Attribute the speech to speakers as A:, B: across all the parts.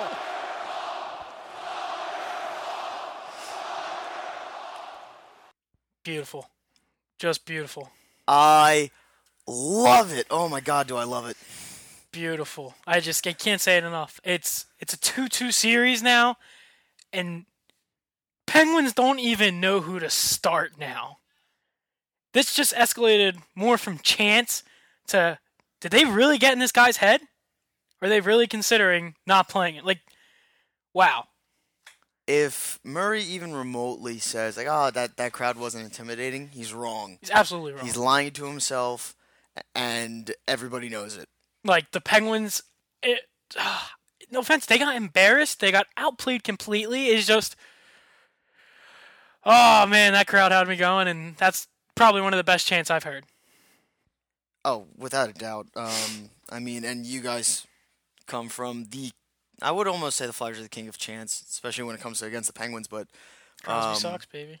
A: Beautiful. Just beautiful.
B: I love it. Oh my god, do I love it.
A: Beautiful. I just I can't say it enough. It's it's a 2-2 series now and Penguins don't even know who to start now. This just escalated more from chance to did they really get in this guy's head? Are they really considering not playing it? Like wow.
B: If Murray even remotely says like, "Oh, that that crowd wasn't intimidating," he's wrong.
A: He's absolutely wrong.
B: He's lying to himself, and everybody knows it.
A: like the Penguins. It, no offense, they got embarrassed. They got outplayed completely. It's just, oh man, that crowd had me going, and that's probably one of the best chants I've heard.
B: Oh, without a doubt. Um, I mean, and you guys come from the. I would almost say the Flyers are the king of chance, especially when it comes to against the Penguins. But
A: Crosby
B: Um,
A: sucks, baby.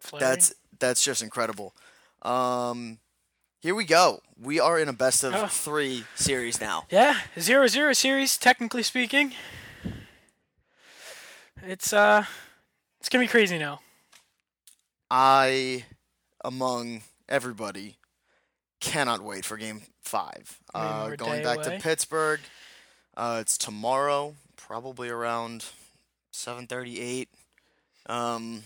A: Fleury.
B: that's that's just incredible. Um, here we go. We are in a best of
A: Oh.
B: three series now.
A: yeah, zero zero series. Technically speaking, it's uh, it's gonna be crazy now.
B: I, among everybody, cannot wait for Game Five. Uh, going back
A: away.
B: to Pittsburgh. Uh, it's tomorrow, probably around seven thirty-eight. Um.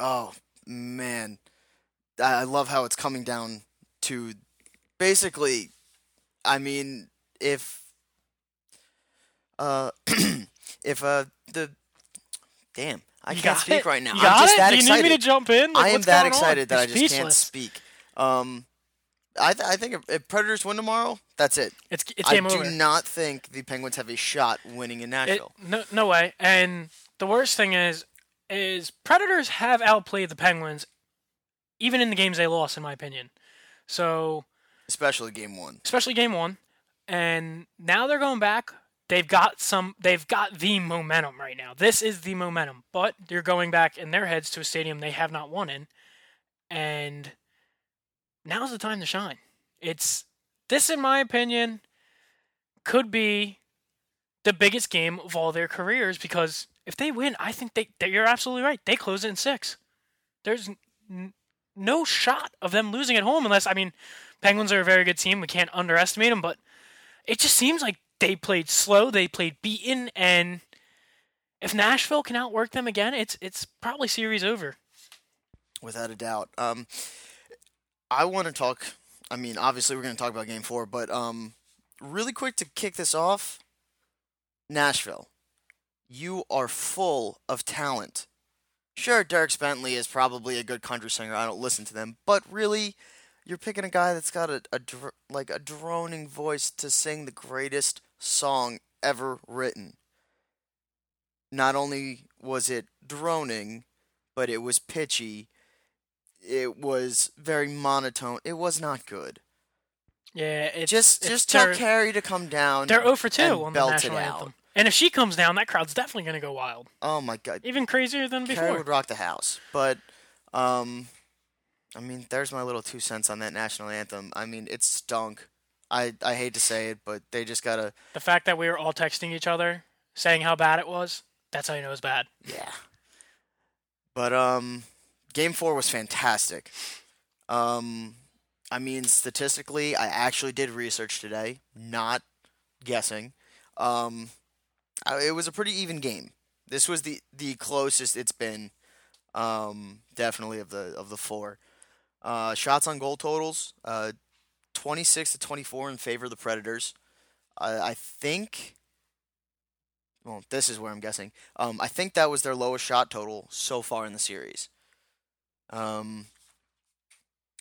B: Oh man, I love how it's coming down to basically. I mean, if uh, if uh the damn, I
A: You
B: can't speak
A: it?
B: right now.
A: You
B: I'm just
A: it?
B: that
A: Do you
B: excited.
A: need me to jump in? Like,
B: I am that
A: going on?
B: excited that
A: You're
B: I just can't
A: speechless.
B: speak. Um, I th- I think if, if Predators win tomorrow, that's it.
A: It's it's
B: I
A: game
B: do not think the Penguins have a shot winning in
A: It,
B: Nashville.
A: no, no way. And the worst thing is, is Predators have outplayed the Penguins, even in the games they lost, in my opinion. So,
B: especially game one.
A: especially game one, and now they're going back. They've got some. They've got the momentum right now. This is the momentum. But they're going back in their heads to a stadium they have not won in, and now's the time to shine. It's this, in my opinion, could be the biggest game of all their careers because if they win, I think they, they you're absolutely right. They close it in six. There's n- no shot of them losing at home unless I mean, Penguins are a very good team. We can't underestimate them, but it just seems like they played slow. They played beaten, and if Nashville can outwork them again, it's it's probably series over.
B: without a doubt. Um, I want to talk. I mean, obviously, we're going to talk about Game Four, but um, really quick to kick this off, Nashville, you are full of talent. Sure, Dierks Bentley is probably a good country singer. I don't listen to them, but really, you're picking a guy that's got a, a dr- like a droning voice to sing the greatest song ever written. Not only was it droning, but it was pitchy. It was very monotone. It was not good.
A: Yeah, it's
B: just
A: it's
B: just tell Carrie to come down.
A: They're 0 for 2
B: and
A: on the national anthem. And if she comes down, that crowd's definitely going to go wild.
B: Oh my god.
A: Even crazier than before.
B: Carrie would rock the house. But um I mean, there's my little two cents on that national anthem. I mean, it stunk. I I hate to say it, but they just gotta
A: The fact that we were all texting each other saying how bad it was, that's how you know it's bad.
B: Yeah. But um game 4 was fantastic. Um I mean statistically, I actually did research today, not guessing. Um it was a pretty even game. This was the the closest it's been um definitely of the of the four. Uh shots on goal totals, uh 26 to 24 in favor of the Predators. I I think well, this is where I'm guessing. Um, I think that was their lowest shot total so far in the series. Um,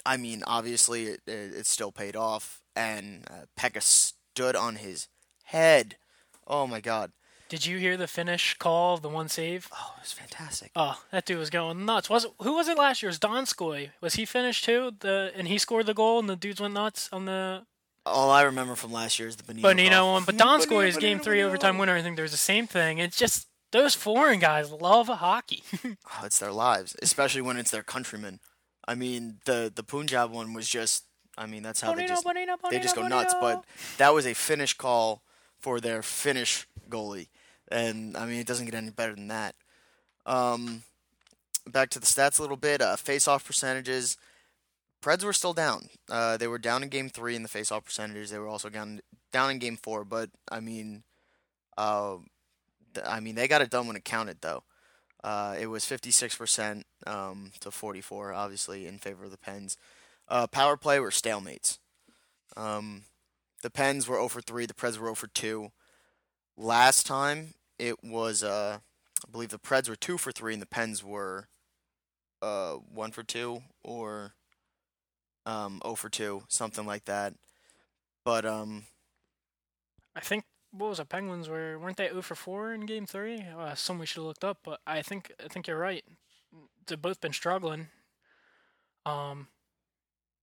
B: I mean, obviously, it, it, it still paid off, and uh, Pekka stood on his head. Oh my God!
A: Did you hear the finish call of the one save?
B: Oh, it was fantastic.
A: Oh, that dude was going nuts. Was it, who was it last year? It was Donskoi. Was he finished too? The and he scored the goal and the dudes went nuts on the
B: All I remember from last year is the Benino.
A: Bonino one. But Donskoi is game three overtime winner. I think there's the same thing. It's just those foreign guys love hockey.
B: Oh, it's their lives, especially when it's their countrymen. I mean, the the Punjab one was just. I mean, that's how they
A: Bonino,
B: just
A: Bonino,
B: they just
A: Bonino,
B: go nuts. But that was a finish call for their Finnish goalie, and I mean it doesn't get any better than that. Um, back to the stats a little bit. Uh, face-off percentages. Preds were still down. Uh, they were down in Game Three in the face-off percentages. They were also down down in Game Four. But I mean, uh, I mean they got it done when it counted though. Uh, it was 56% um, to 44, obviously in favor of the Pens. Uh, power play were stalemates. Um, the Pens were 0 for 3. The Preds were 0 for 2. Last time it was, uh, I believe the Preds were 2 for 3 and the Pens were uh, 1 for 2 or um, 0 for 2, something like that. But um,
A: I think what was it? Penguins were weren't they 0 for 4 in Game Three? Uh, some we should have looked up, but I think I think you're right. They've both been struggling. Um,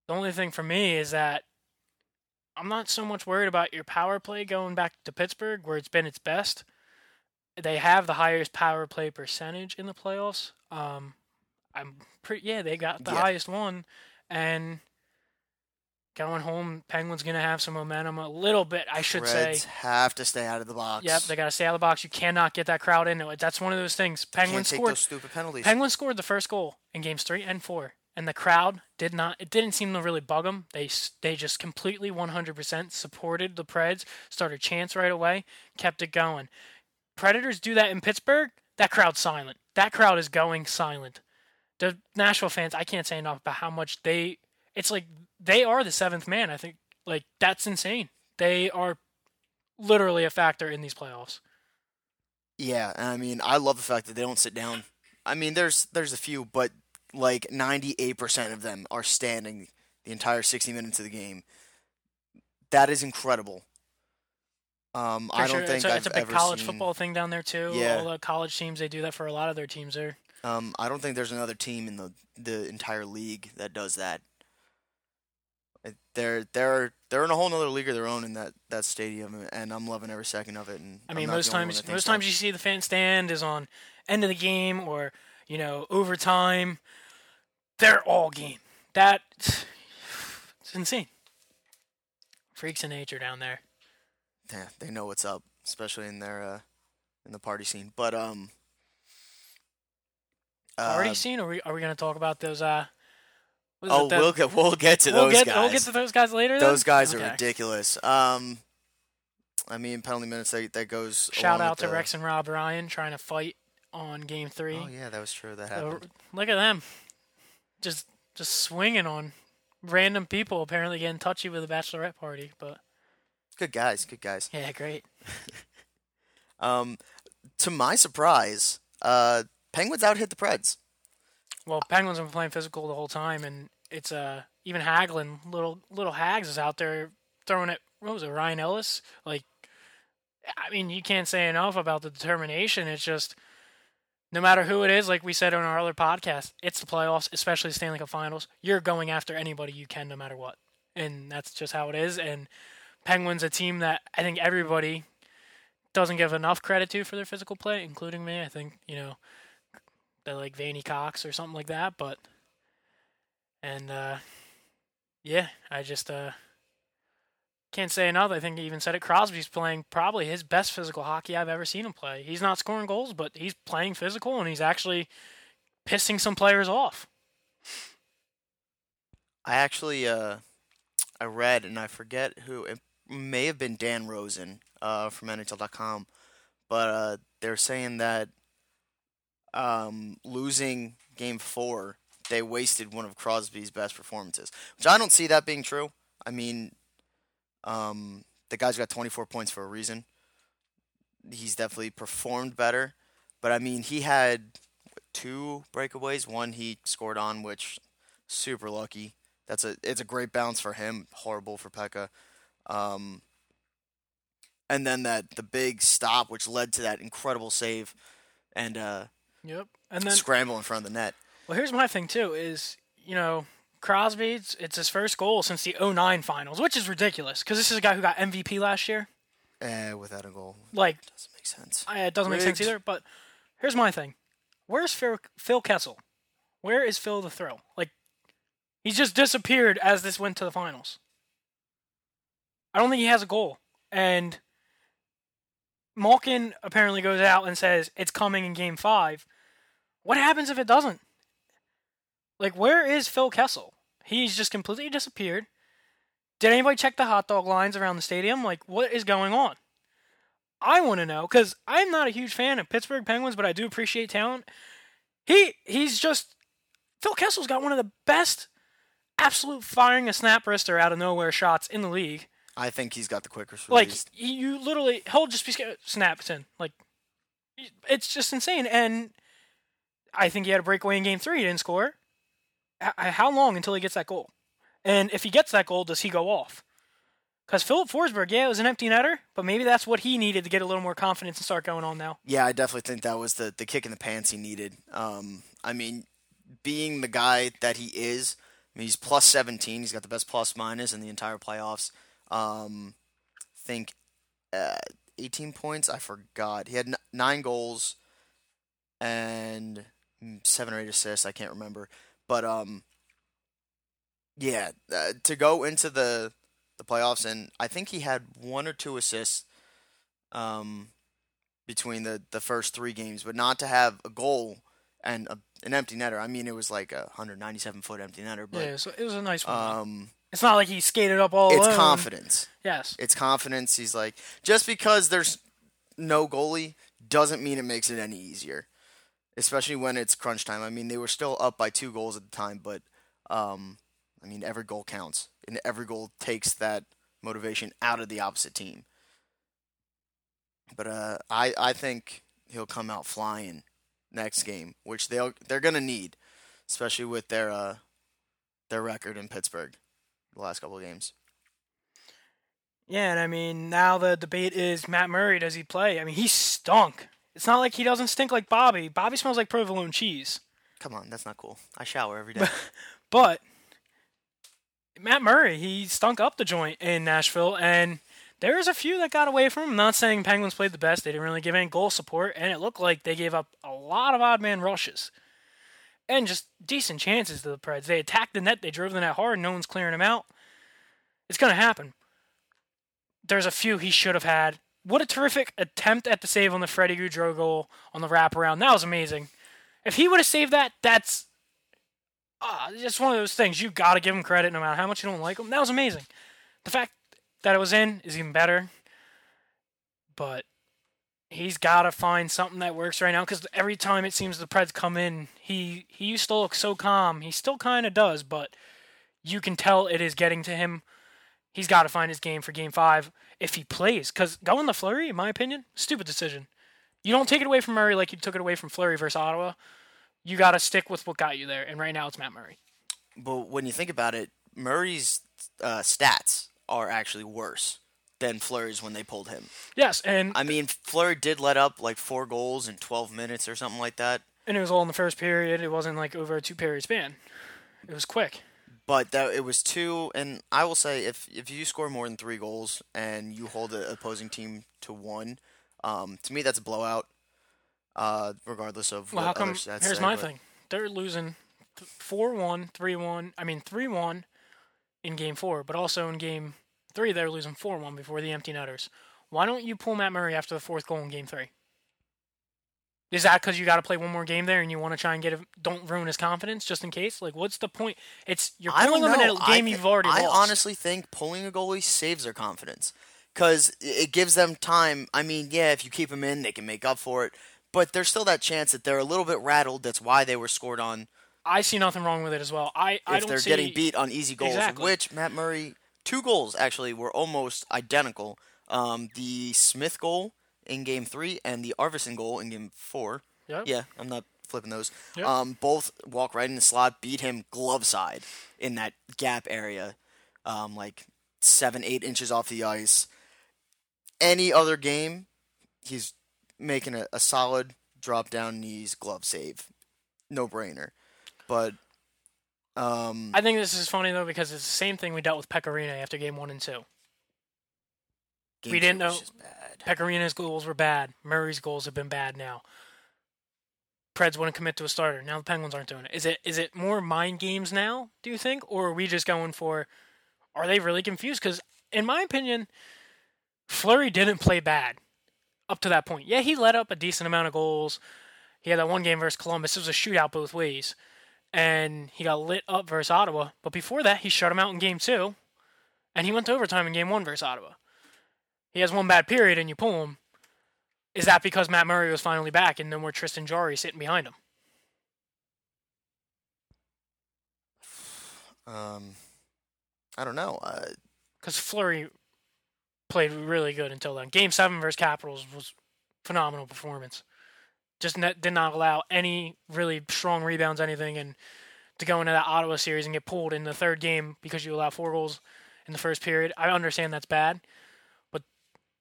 A: the only thing for me is that I'm not so much worried about your power play going back to Pittsburgh, where it's been its best. They have the highest power play percentage in the playoffs. Um, I'm pretty yeah, they got the
B: Yeah.
A: highest one, and going home, Penguins gonna have some momentum a little bit, I should say.
B: Preds have to stay out of the box.
A: Yep, they got to stay out of the box. You cannot get that crowd in. That's one of those things. Penguins
B: take
A: scored.
B: those stupid penalties.
A: Penguins scored the first goal in games three and four, and the crowd did not. It didn't seem to really bug them. They they just completely 100% supported the Preds. Started chance right away. Kept it going. Predators do that in Pittsburgh. That crowd's silent. That crowd is going silent. The Nashville fans, I can't say enough about how much they. It's like they are the seventh man. I think like that's insane. They are literally a factor in these playoffs.
B: Yeah, I mean, I love the fact that they don't sit down. I mean, there's there's a few, but like 98% of them are standing the entire 60 minutes of the game. That is incredible. Um, I don't
A: sure.
B: think
A: it's a,
B: I've
A: it's a big college
B: seen,
A: football thing down there too.
B: Yeah.
A: All the college teams they do that for a lot of their teams there.
B: Um, I don't think there's another team in the the entire league that does that. They're they're they're in a whole nother league of their own in that, that stadium, and I'm loving every second of it. And
A: I mean, most
B: the only one
A: times most times you see the fan stand is on end of the game or you know overtime. They're all game. That it's insane. Freaks of nature down there.
B: yeah, they know what's up, especially in their uh, in the party scene. But um,
A: Already
B: uh,
A: seen? Or are we, are we going to talk about those? Uh,
B: oh,
A: the-
B: we'll get we'll get to
A: we'll
B: those
A: get
B: guys.
A: we'll get to those guys later. then?
B: those guys are ridiculous. Um, I mean, penalty minutes that that goes.
A: Shout out to
B: the-
A: Rex and Rob Ryan trying to fight on game three.
B: Oh yeah, that was true. That
A: So, look at them, just just swinging on random people. Apparently getting touchy with a bachelorette party, but
B: Good guys. Good guys.
A: yeah, great.
B: Um, to my surprise, uh, Penguins out hit the Preds.
A: Well, Penguins have been playing physical the whole time, and it's uh even Hagelin, little little Hags is out there throwing it. What was it, Ryan Ellis? Like, I mean, you can't say enough about the determination. It's just no matter who it is, like we said on our other podcast, it's the playoffs, especially the Stanley Cup Finals. You're going after anybody you can, no matter what, and that's just how it is. And Penguins, a team that I think everybody doesn't give enough credit to for their physical play, including me. I think you know they're like Vanny Cox or something like that. But and uh, yeah, I just uh, can't say enough. I think he even said it. Crosby's playing probably his best physical hockey I've ever seen him play. He's not scoring goals, but he's playing physical and he's actually pissing some players off.
B: I actually uh, I read and I forget who it may have been Dan Rosen uh, from NHL.com, but uh, they're saying that um, losing Game Four, they wasted one of Crosby's best performances, which I don't see that being true. I mean, um, the guy's got 24 points for a reason. He's definitely performed better, but I mean, he had two breakaways. One he scored on, which super lucky. That's a it's a great bounce for him. Horrible for Pekka. Um, and then that the big stop, which led to that incredible save and uh,
A: Yep. And then
B: scramble in front of the net.
A: Well, here's my thing too: is you know Crosby, it's, it's his first goal since the 09 finals, which is ridiculous because this is a guy who got MVP last year.
B: Eh, without a goal,
A: Like,
B: doesn't make sense.
A: I, it doesn't make sense either. But here's my thing: where's Phil, Phil Kessel? Where is Phil the Thrill? Like, he just disappeared as this went to the finals. I don't think he has a goal, and Malkin apparently goes out and says it's coming in game five. What happens if it doesn't? Like, where is Phil Kessel? He's just completely disappeared. Did anybody check the hot dog lines around the stadium? Like, what is going on? I want to know because I'm not a huge fan of Pittsburgh Penguins, but I do appreciate talent. He he's just Phil Kessel's got one of the best absolute firing a snap wrister out of nowhere shots in the league.
B: I think he's got the quickest
A: Like
B: release.
A: you literally he'll just be snaps in like it's just insane. And I think he had a breakaway in game three. He didn't score. How long until he gets that goal? And if he gets that goal, does he go off? Because Filip Forsberg, yeah, it was an empty netter, but maybe that's what he needed to get a little more confidence and start going on now.
B: Yeah, I definitely think that was the, the kick in the pants he needed. Um, I mean, being the guy that he is, I mean, he's plus 17. He's got the best plus minus in the entire playoffs. Um, think uh, 18 points. I forgot. He had n- nine goals and seven or eight assists. I can't remember. But um, yeah, uh, to go into the the playoffs, and I think he had one or two assists. Um, between the, the first three games, but not to have a goal and a, an empty netter. I mean, it was like a 197 foot empty netter, but
A: yeah, so it was a nice one.
B: um,
A: it's not like he skated up all
B: it's
A: alone.
B: confidence.
A: Yes.
B: It's confidence. He's like, just because there's no goalie doesn't mean it makes it any easier, especially when it's crunch time. I mean, they were still up by two goals at the time, but um, I mean, every goal counts, and every goal takes that motivation out of the opposite team. But uh, I I think he'll come out flying next game, which they'll they're gonna need, especially with their uh their record in Pittsburgh the last couple of games.
A: Yeah, and I mean, now the debate is Matt Murray, does he play? I mean, he stunk. It's not like he doesn't stink like Bobby. Bobby smells like provolone cheese.
B: Come on, that's not cool. I shower every day.
A: But Matt Murray, he stunk up the joint in Nashville, and there was a few that got away from him. Not saying Penguins played the best; they didn't really give any goal support, and it looked like they gave up a lot of odd man rushes and just decent chances to the Preds. They attacked the net, they drove the net hard, no one's clearing them out. It's gonna happen. There's a few he should have had. What a terrific attempt at the save on the Freddie Gaudreau goal on the wraparound. That was amazing. If he would have saved that, that's uh, just one of those things. You got to give him credit no matter how much you don't like him. That was amazing. The fact that it was in is even better. But he's got to find something that works right now because every time it seems the Preds come in, he, he used to look so calm. He still kind of does, but you can tell it is getting to him. He's got to find his game for game five if he plays. Because going the Fleury, in my opinion, stupid decision. You don't take it away from Murray like you took it away from Fleury versus Ottawa. You got to stick with what got you there. And right now it's Matt Murray.
B: but when you think about it, Murray's uh, stats are actually worse than Fleury's when they pulled him.
A: Yes, and
B: I mean, Fleury did let up like four goals in 12 minutes or something like that.
A: and it was all in the first period. It wasn't like over a two period span. It was quick.
B: But that it was two, and I will say if if you score more than three goals and you hold the opposing team to one, um, to me that's a blowout. Uh, regardless of
A: Well,
B: what
A: how come?
B: other stats
A: Here's
B: say,
A: my
B: but-
A: thing. They're losing four one, three one. I mean three one in game four, but also in game three they're losing four one before the empty netters. Why don't you pull Matt Murray after the fourth goal in game three? Is that because you got to play one more game there and you want to try and get him? Don't ruin his confidence just in case. Like, what's the point? It's you're pulling him in a game
B: I,
A: you've already
B: I
A: lost.
B: honestly think pulling a goalie saves their confidence because it gives them time. I mean, yeah, if you keep them in, they can make up for it. But there's still that chance that they're a little bit rattled. That's why they were scored on.
A: I see nothing wrong with it as well. I, I
B: If
A: don't
B: they're
A: see
B: getting beat on easy goals,
A: Exactly.
B: which Matt Murray, two goals actually were almost identical. Um, the Smith goal in Game Three and the Arvidsson goal in Game Four.
A: Yep.
B: Yeah, I'm not flipping those. Um, both walk right in the slot, beat him glove side in that gap area, um, like seven, eight inches off the ice. Any other game, he's making a, a solid drop down knees glove save, no brainer. But um,
A: I think this is funny though because it's the same thing we dealt with Pekka Rinne after game one and two.
B: game
A: we didn't know-.
B: Pekka
A: Rinne's goals were bad. Murray's goals have been bad now. Preds wouldn't commit to a starter. Now the Penguins aren't doing it. Is it is it more mind games now? Do you think, or are we just going for? Are they really confused? Because in my opinion, Fleury didn't play bad. up to that point. Yeah, he let up a decent amount of goals. He had that one game versus Columbus. It was a shootout both ways. And he got lit up versus Ottawa. But before that, he shut him out in game two. And he went to overtime in game one versus Ottawa. He has one bad period and you pull him. Is that because Matt Murray was finally back and then we're Tristan Jarry sitting behind him?
B: Um, I don't know. Uh,
A: Because Fleury played really good until then. Game seven versus Capitals was phenomenal performance. Just ne- did not allow any really strong rebounds, anything, and to go into that Ottawa series and get pulled in the third game because you allow four goals in the first period. I understand that's bad,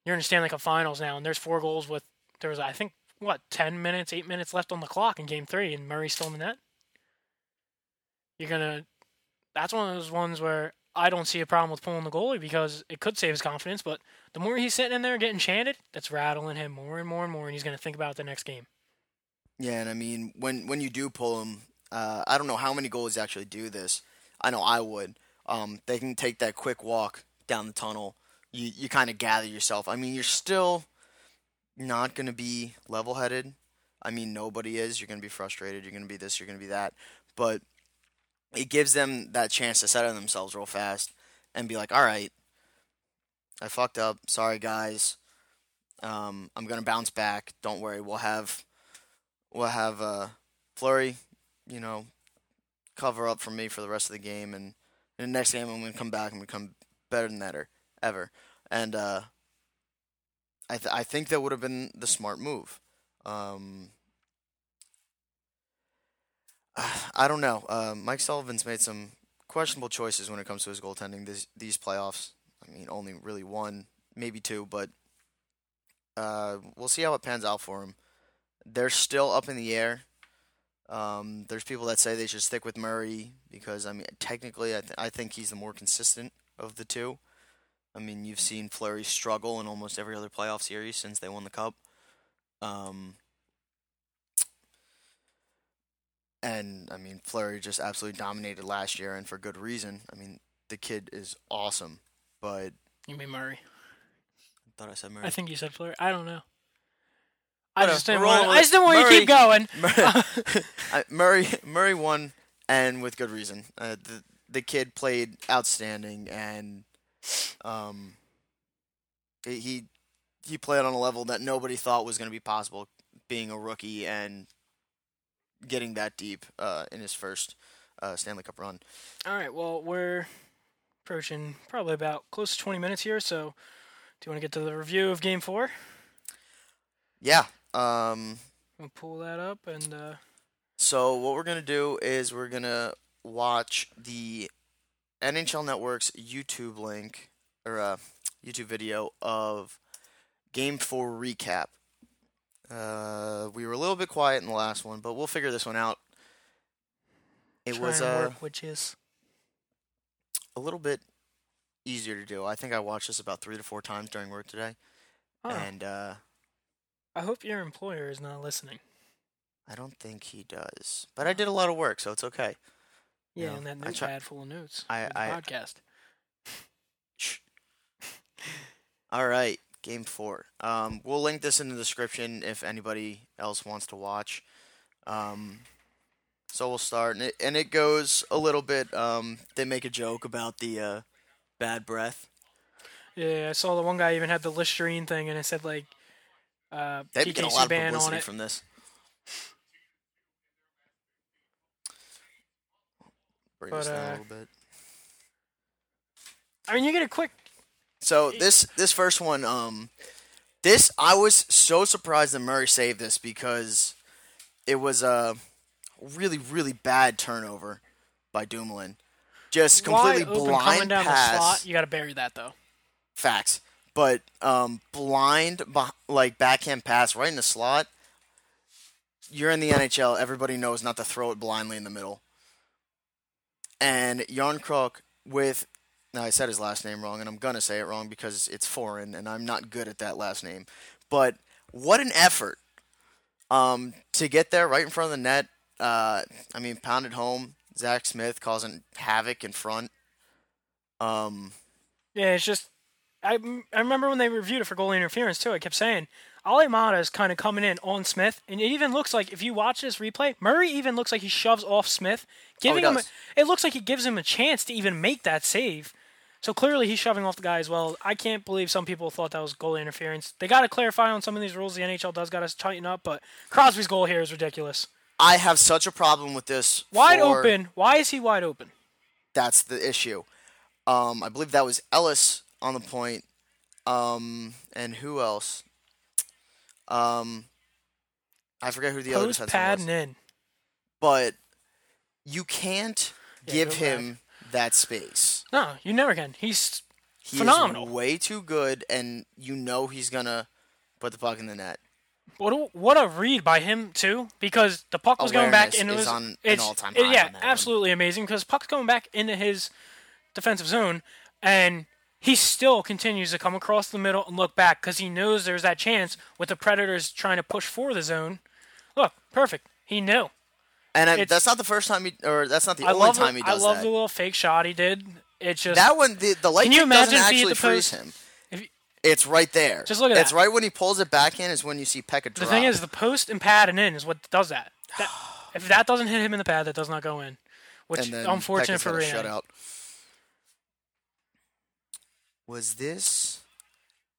A: you're in a Stanley Cup Finals now, and there's four goals with there was I think what ten minutes, eight minutes left on the clock in Game Three, and Murray's still in the net. You're gonna. That's one of those ones where I don't see a problem with pulling the goalie because it could save his confidence. But the more he's sitting in there getting chanted, that's rattling him more and more and more, and he's gonna think about the next game.
B: yeah, and I mean, when when you do pull him, uh, I don't know how many goalies actually do this. I know I would. Um, they can take that quick walk down the tunnel. You you kind of gather yourself. I mean, you're still not going to be level headed. I mean, nobody is. You're going to be frustrated. You're going to be this. You're going to be that. But it gives them that chance to settle themselves real fast and be like, all right, I fucked up. Sorry, guys. Um, I'm going to bounce back. Don't worry. We'll have we'll have uh, Fleury, you know, cover up for me for the rest of the game, and in the next game I'm gonna come back and become better than that or ever. And uh, I th- I think that would have been the smart move. Um, I don't know. Uh, Mike Sullivan's made some questionable choices when it comes to his goaltending this, these playoffs. I mean, only really one, maybe two, but uh, we'll see how it pans out for him. They're still up in the air. Um, there's people that say they should stick with Murray because I mean, technically, I, th- I think he's the more consistent of the two. I mean, you've seen Fleury struggle in almost every other playoff series since they won the cup. Um, and I mean, Fleury just absolutely dominated last year, and for good reason. I mean, the kid is awesome, but
A: You mean Murray?
B: I thought I said Murray.
A: I think you said Fleury. I don't know. I just didn't want. I just didn't want you to keep going.
B: Murray, Murray Murray won, and with good reason. Uh, the the kid played outstanding, and um, he- he played on a level that nobody thought was going to be possible, being a rookie and getting that deep uh, in his first uh, Stanley Cup run.
A: All right. Well, we're approaching probably about close to 20 minutes here. So, do you want to get to the review of Game Four?
B: Yeah. Um,
A: We'll pull that up and uh,
B: So what we're gonna do is we're gonna watch the NHL Network's YouTube link or uh, YouTube video of Game Four recap. Uh, we were a little bit quiet in the last one, but we'll figure this one out. It
A: try
B: was uh,
A: work, which is
B: a little bit easier to do. I think I watched this about three to four times during work today,
A: oh,
B: and uh,
A: I hope your employer is not listening.
B: I don't think he does. But I did a lot of work, so it's okay.
A: Yeah,
B: No,
A: and that notepad
B: try-
A: full of notes.
B: I- I-
A: podcast.
B: All right, game four. Um, we'll link this in the description if anybody else wants to watch. Um, so we'll start, and it, and it goes a little bit. Um, they make a joke about the uh, bad breath.
A: Yeah, I saw the one guy even had the Listerine thing, and it said like uh, PK
B: been a lot of
A: Subban on
B: publicity
A: it.
B: from this. Bring
A: But,
B: this down
A: uh,
B: a little bit.
A: I mean, you get a quick.
B: So this this first one, um, this I was so surprised that Murray saved this because it was a really really bad turnover by Dumoulin, just completely
A: wide
B: blind
A: coming down
B: pass.
A: the slot. You got to bury that though.
B: Facts, but um, blind like backhand pass right in the slot. You're in the NHL. Everybody knows not to throw it blindly in the middle. And Järnkrok with now I said his last name wrong, and I'm gonna say it wrong because it's foreign, and I'm not good at that last name. But what an effort um, to get there right in front of the net. Uh, I mean, pounded home. Zach Smith causing havoc in front. Um,
A: Yeah, it's just I, I remember when they reviewed it for goalie interference too. I kept saying Alemata is kind of coming in on Smith, and it even looks like if you watch this replay, Murray even looks like he shoves off Smith, giving him. A, it looks like he gives him a chance to even make that save. So clearly he's shoving off the guy as well. I can't believe some people thought that was goalie interference. They got to clarify on some of these rules. The NHL does got to tighten up, but Crosby's goal here is ridiculous.
B: I have such a problem with this.
A: Wide
B: for-
A: open. Why is he wide open?
B: That's the issue. Um, I believe that was Ellis on the point. Um, and who else? Um, I forget who the other
A: Post
B: defenseman
A: padding
B: was.
A: in.
B: But you can't
A: Yeah,
B: give him that space.
A: No, you never can. He's
B: He
A: Phenomenal.
B: way too good, and you know he's gonna put the puck in the net.
A: What a, what a read by him too, because the puck was going back
B: Awareness
A: into
B: is
A: his.
B: on an all-time
A: it-
B: high
A: yeah,
B: that one.
A: absolutely amazing because puck's going back into his defensive zone, and he still continues to come across the middle and look back because he knows there's that chance with the Predators trying to push for the zone. Look, perfect. He knew.
B: And uh,
A: I,
B: that's not the first time he, or that's not the
A: I
B: only time
A: the,
B: he does that.
A: I love
B: that.
A: the little fake shot he did. It just
B: That one, the, the light
A: Can you
B: doesn't
A: imagine hit
B: actually freeze him.
A: If you-
B: It's right there.
A: Just look at
B: It's
A: that.
B: right when he pulls it back in is when you see Pekka
A: The thing is, the post and pad and in is what does that. that if that doesn't hit him in the pad, that does not go in. Which unfortunate
B: Pekka's
A: for
B: shutout. Was this?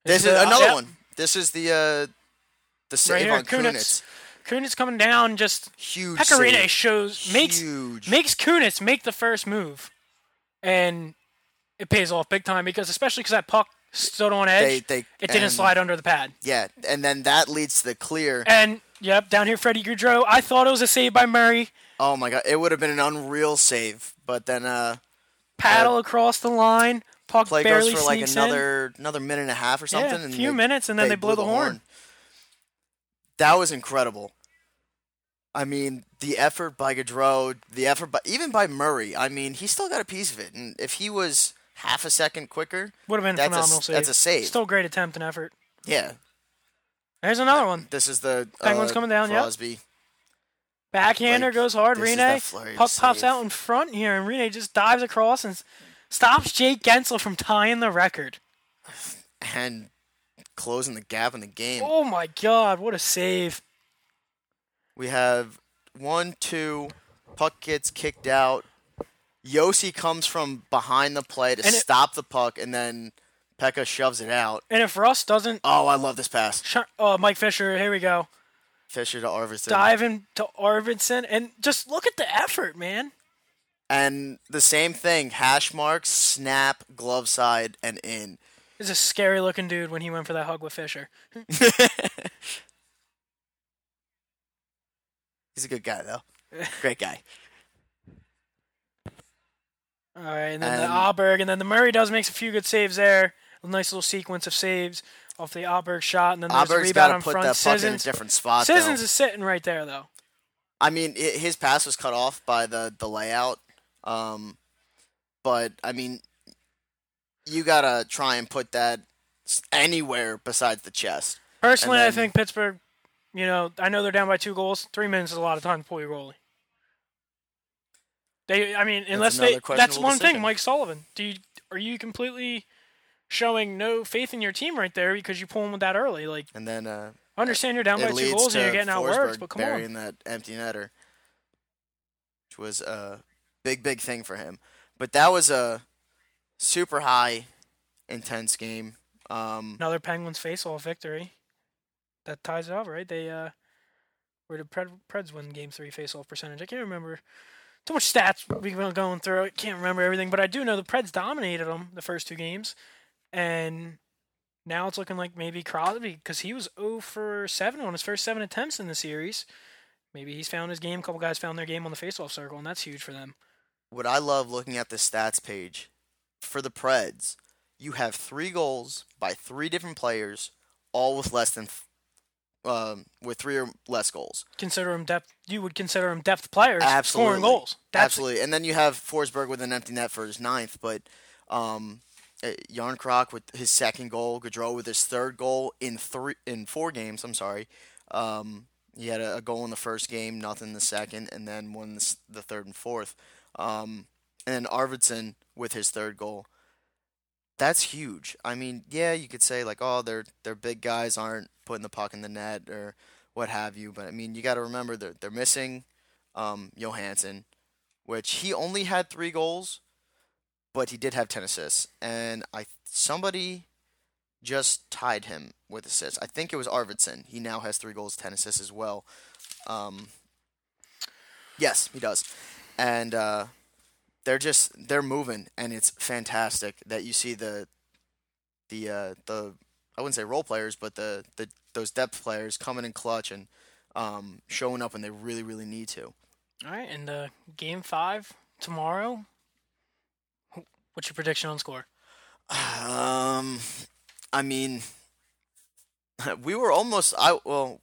A: This
B: is
A: is the-
B: another
A: yep.
B: one. This is the uh, the save
A: here,
B: on
A: Kunitz.
B: Kunitz.
A: Coming down, just
B: Huge.
A: Pekka
B: Rinne
A: shows makes
B: Huge.
A: makes Kunitz make the first move, and it pays off big time because especially because that puck stood on edge,
B: They- they-
A: it didn't
B: and-
A: slide under the pad.
B: Yeah, and then that leads to the clear.
A: And yep, down here, Freddie Gaudreau. I thought it was a save by Murray.
B: Oh my god, it would have been an unreal save, but then uh,
A: Paddle across the line, puck
B: play
A: barely
B: goes for like another another minute and a half or something.
A: Yeah, a few
B: they-
A: minutes, and then they, blow, the horn.
B: That was incredible. I mean, the effort by Gaudreau, the effort by even by Murray. I mean, he still got a piece of it, and if he was half a second quicker,
A: Would have been
B: That's
A: phenomenal
B: s-
A: save.
B: that's a save.
A: Still great attempt and effort.
B: yeah,
A: There's another one.
B: this is the
A: Penguins
B: uh,
A: coming down, yep.
B: Crosby.
A: Backhander
B: Like,
A: goes hard.
B: Rinne
A: puck pops out in front here, and Rinne just dives across and stops Jake Guentzel from tying the record.
B: and closing the gap in the game.
A: Oh my God! What a save!
B: We have one, two, puck gets kicked out. Josi comes from behind the play to
A: And it-
B: stop the puck, and then Pekka shoves it out.
A: And if Russ doesn't,
B: Oh, I love this pass.
A: sh- oh Mike Fisher, here we go,
B: Fisher to Arvidsson.
A: diving to Arvidsson, and just look at the effort, man.
B: And the same thing, hash marks, snap, glove side, and in.
A: He's a scary looking dude when he went for that hug with Fisher.
B: He's a good guy, though. Great guy.
A: All right, and then the
B: And-
A: Åberg, and then the Murray does makes a few good saves there. A nice little sequence of saves off the Åberg shot, and then there's a
B: Åberg's
A: rebound
B: got to
A: on
B: put
A: front.
B: that puck in a
A: Sissons,
B: different spot, though.
A: Sissons is sitting right there though.
B: I mean, i his pass was cut off by the, the layout. Um, but, I mean, you got to try and put that anywhere besides the chest.
A: Personally, I think Pittsburgh. You know, I know they're down by two goals. Three minutes is a lot of time to pull your goalie. They, I mean, unless they. That's one thing. Mike Sullivan. Do you are you completely showing no faith in your team right there because you pull them that early? Like,
B: And then uh,
A: I understand you're down by two goals and you're getting outworked, but come on.
B: burying that empty netter, which was a big, big thing for him. But that was a super high, intense game. Um,
A: Another Penguins face-off victory. That ties it up, right? They uh, where did Pred, Preds win Game Three face-off percentage? I can't remember. Too much stats we've been going through. I can't remember everything, but I do know the Preds dominated them the first two games, and now it's looking like maybe Crosby because he was 0 for 7 on his first seven attempts in the series. Maybe he's found his game. A couple guys found their game on the face-off circle, and that's huge for them.
B: What I love looking at the stats page for the Preds, you have three goals by three different players, all with less than, um, with three or less goals.
A: Consider him depth. You would consider him depth players
B: Absolutely.
A: scoring goals. That's
B: Absolutely. And then you have Forsberg with an empty net for his ninth, but um, Järnkrok with his second goal, Gaudreau with his third goal in three in four games. I'm sorry. Um, he had a, a goal in the first game, nothing in the second, and then one the third and fourth. Um, and then Arvidsson with his third goal. that's huge. I mean, yeah, you could say like, oh, their their big guys aren't putting the puck in the net or what have you, but I mean, you got to remember they're they're missing um, Johansen, which he only had three goals, but he did have ten assists, and I somebody just tied him with assists. I think it was Arvidsson. He now has three goals, ten assists as well. Um, yes, he does, and uh, they're just they're moving, and it's fantastic that you see the the uh, the I wouldn't say role players, but the, the those depth players coming in clutch and um, showing up when they really really need to.
A: All right, and uh, game five tomorrow. What's your prediction on score?
B: Um, I mean, we were almost I well,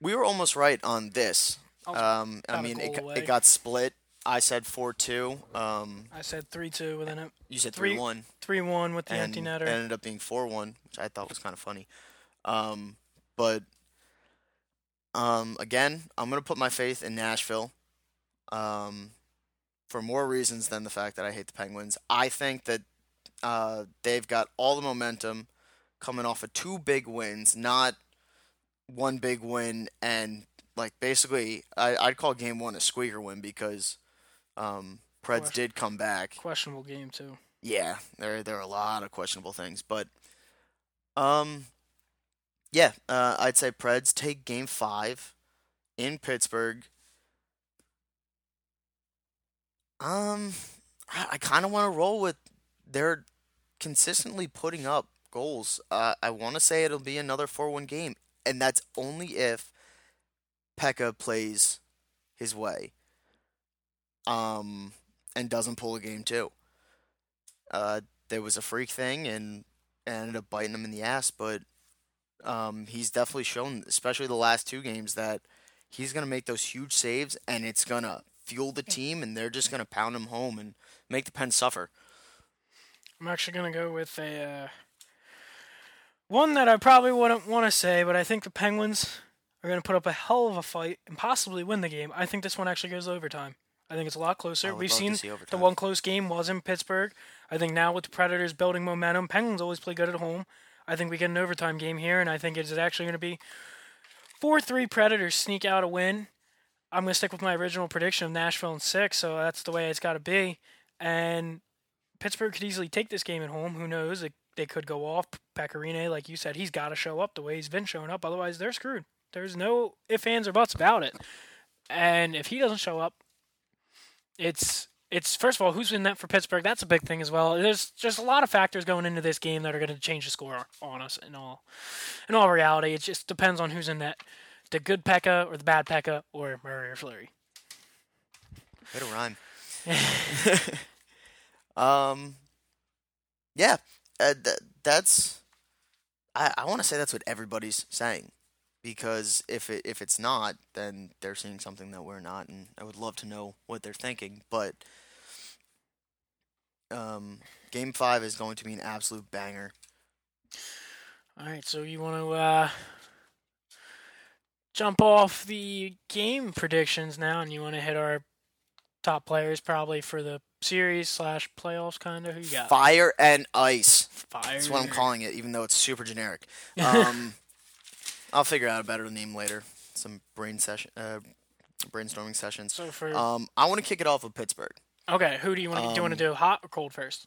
B: we were almost right on this. Um, I mean, it, it got split. I said four two. Um,
A: I said three two within it.
B: you said
A: Three-
B: three one.
A: Three one with the
B: and
A: empty
B: it
A: netter.
B: ended up being four one, which I thought was kind of funny. Um, but um, again, I'm gonna put my faith in Nashville. Um, for more reasons than the fact that I hate the Penguins. I think that uh, they've got all the momentum coming off of two big wins, not one big win, and like basically, I, I'd call game one a squeaker win because um, Preds
A: Question-
B: did come back.
A: Questionable game too.
B: Yeah, there there are a lot of questionable things, but um, yeah, uh, I'd say Preds take Game Five in Pittsburgh. Um, I, I kind of want to roll with they're consistently putting up goals. Uh, I want to say it'll be another four-one game, and that's only if Pekka plays his way. Um, and doesn't pull a game two uh, there was a freak thing and ended up biting him in the ass. But um, he's definitely shown, especially the last two games, that he's gonna make those huge saves and it's gonna fuel the team, and they're just gonna pound him home and make the Pens suffer.
A: I'm actually gonna go with a uh, one that I probably wouldn't want to say, but I think the Penguins are gonna put up a hell of a fight and possibly win the game. I think this one actually goes overtime. I think it's a lot closer. We've seen
B: see
A: the one close game was in Pittsburgh. I think now with the Predators building momentum, Penguins always play good at home. I think we get an overtime game here, and I think it's actually going to be four three Predators sneak out a win. I'm going to stick with my original prediction of Nashville in six, so that's the way it's got to be. And Pittsburgh could easily take this game at home. Who knows? They, they could go off. Pekka Rinne, like you said, he's got to show up the way he's been showing up. Otherwise, they're screwed. There's no ifs, ands, or buts about it. And if he doesn't show up, it's it's first of all who's in net for Pittsburgh. That's a big thing as well. There's just a lot of factors going into this game that are going to change the score on us. In all, in all reality, it just depends on who's in net. The good Pekka or the bad Pekka or Murray or Fleury.
B: Way to rhyme. um, yeah, uh, th- that's. I, I want to say that's what everybody's saying, because if it if it's not, then they're seeing something that we're not, and I would love to know what they're thinking. But um, game five is going to be an absolute banger.
A: All right, so you want to uh, jump off the game predictions now, and you want to hit our top players probably for the series slash playoffs, kind of. Who you got?
B: Fire and ice.
A: Fire.
B: That's what I'm calling it, even though it's super generic. Um, I'll figure out a better name later. Some brain session, uh, brainstorming sessions.
A: So for
B: Um, I want to kick it off with Pittsburgh.
A: okay, who do you want? to do you want
B: um,
A: to do hot or cold first?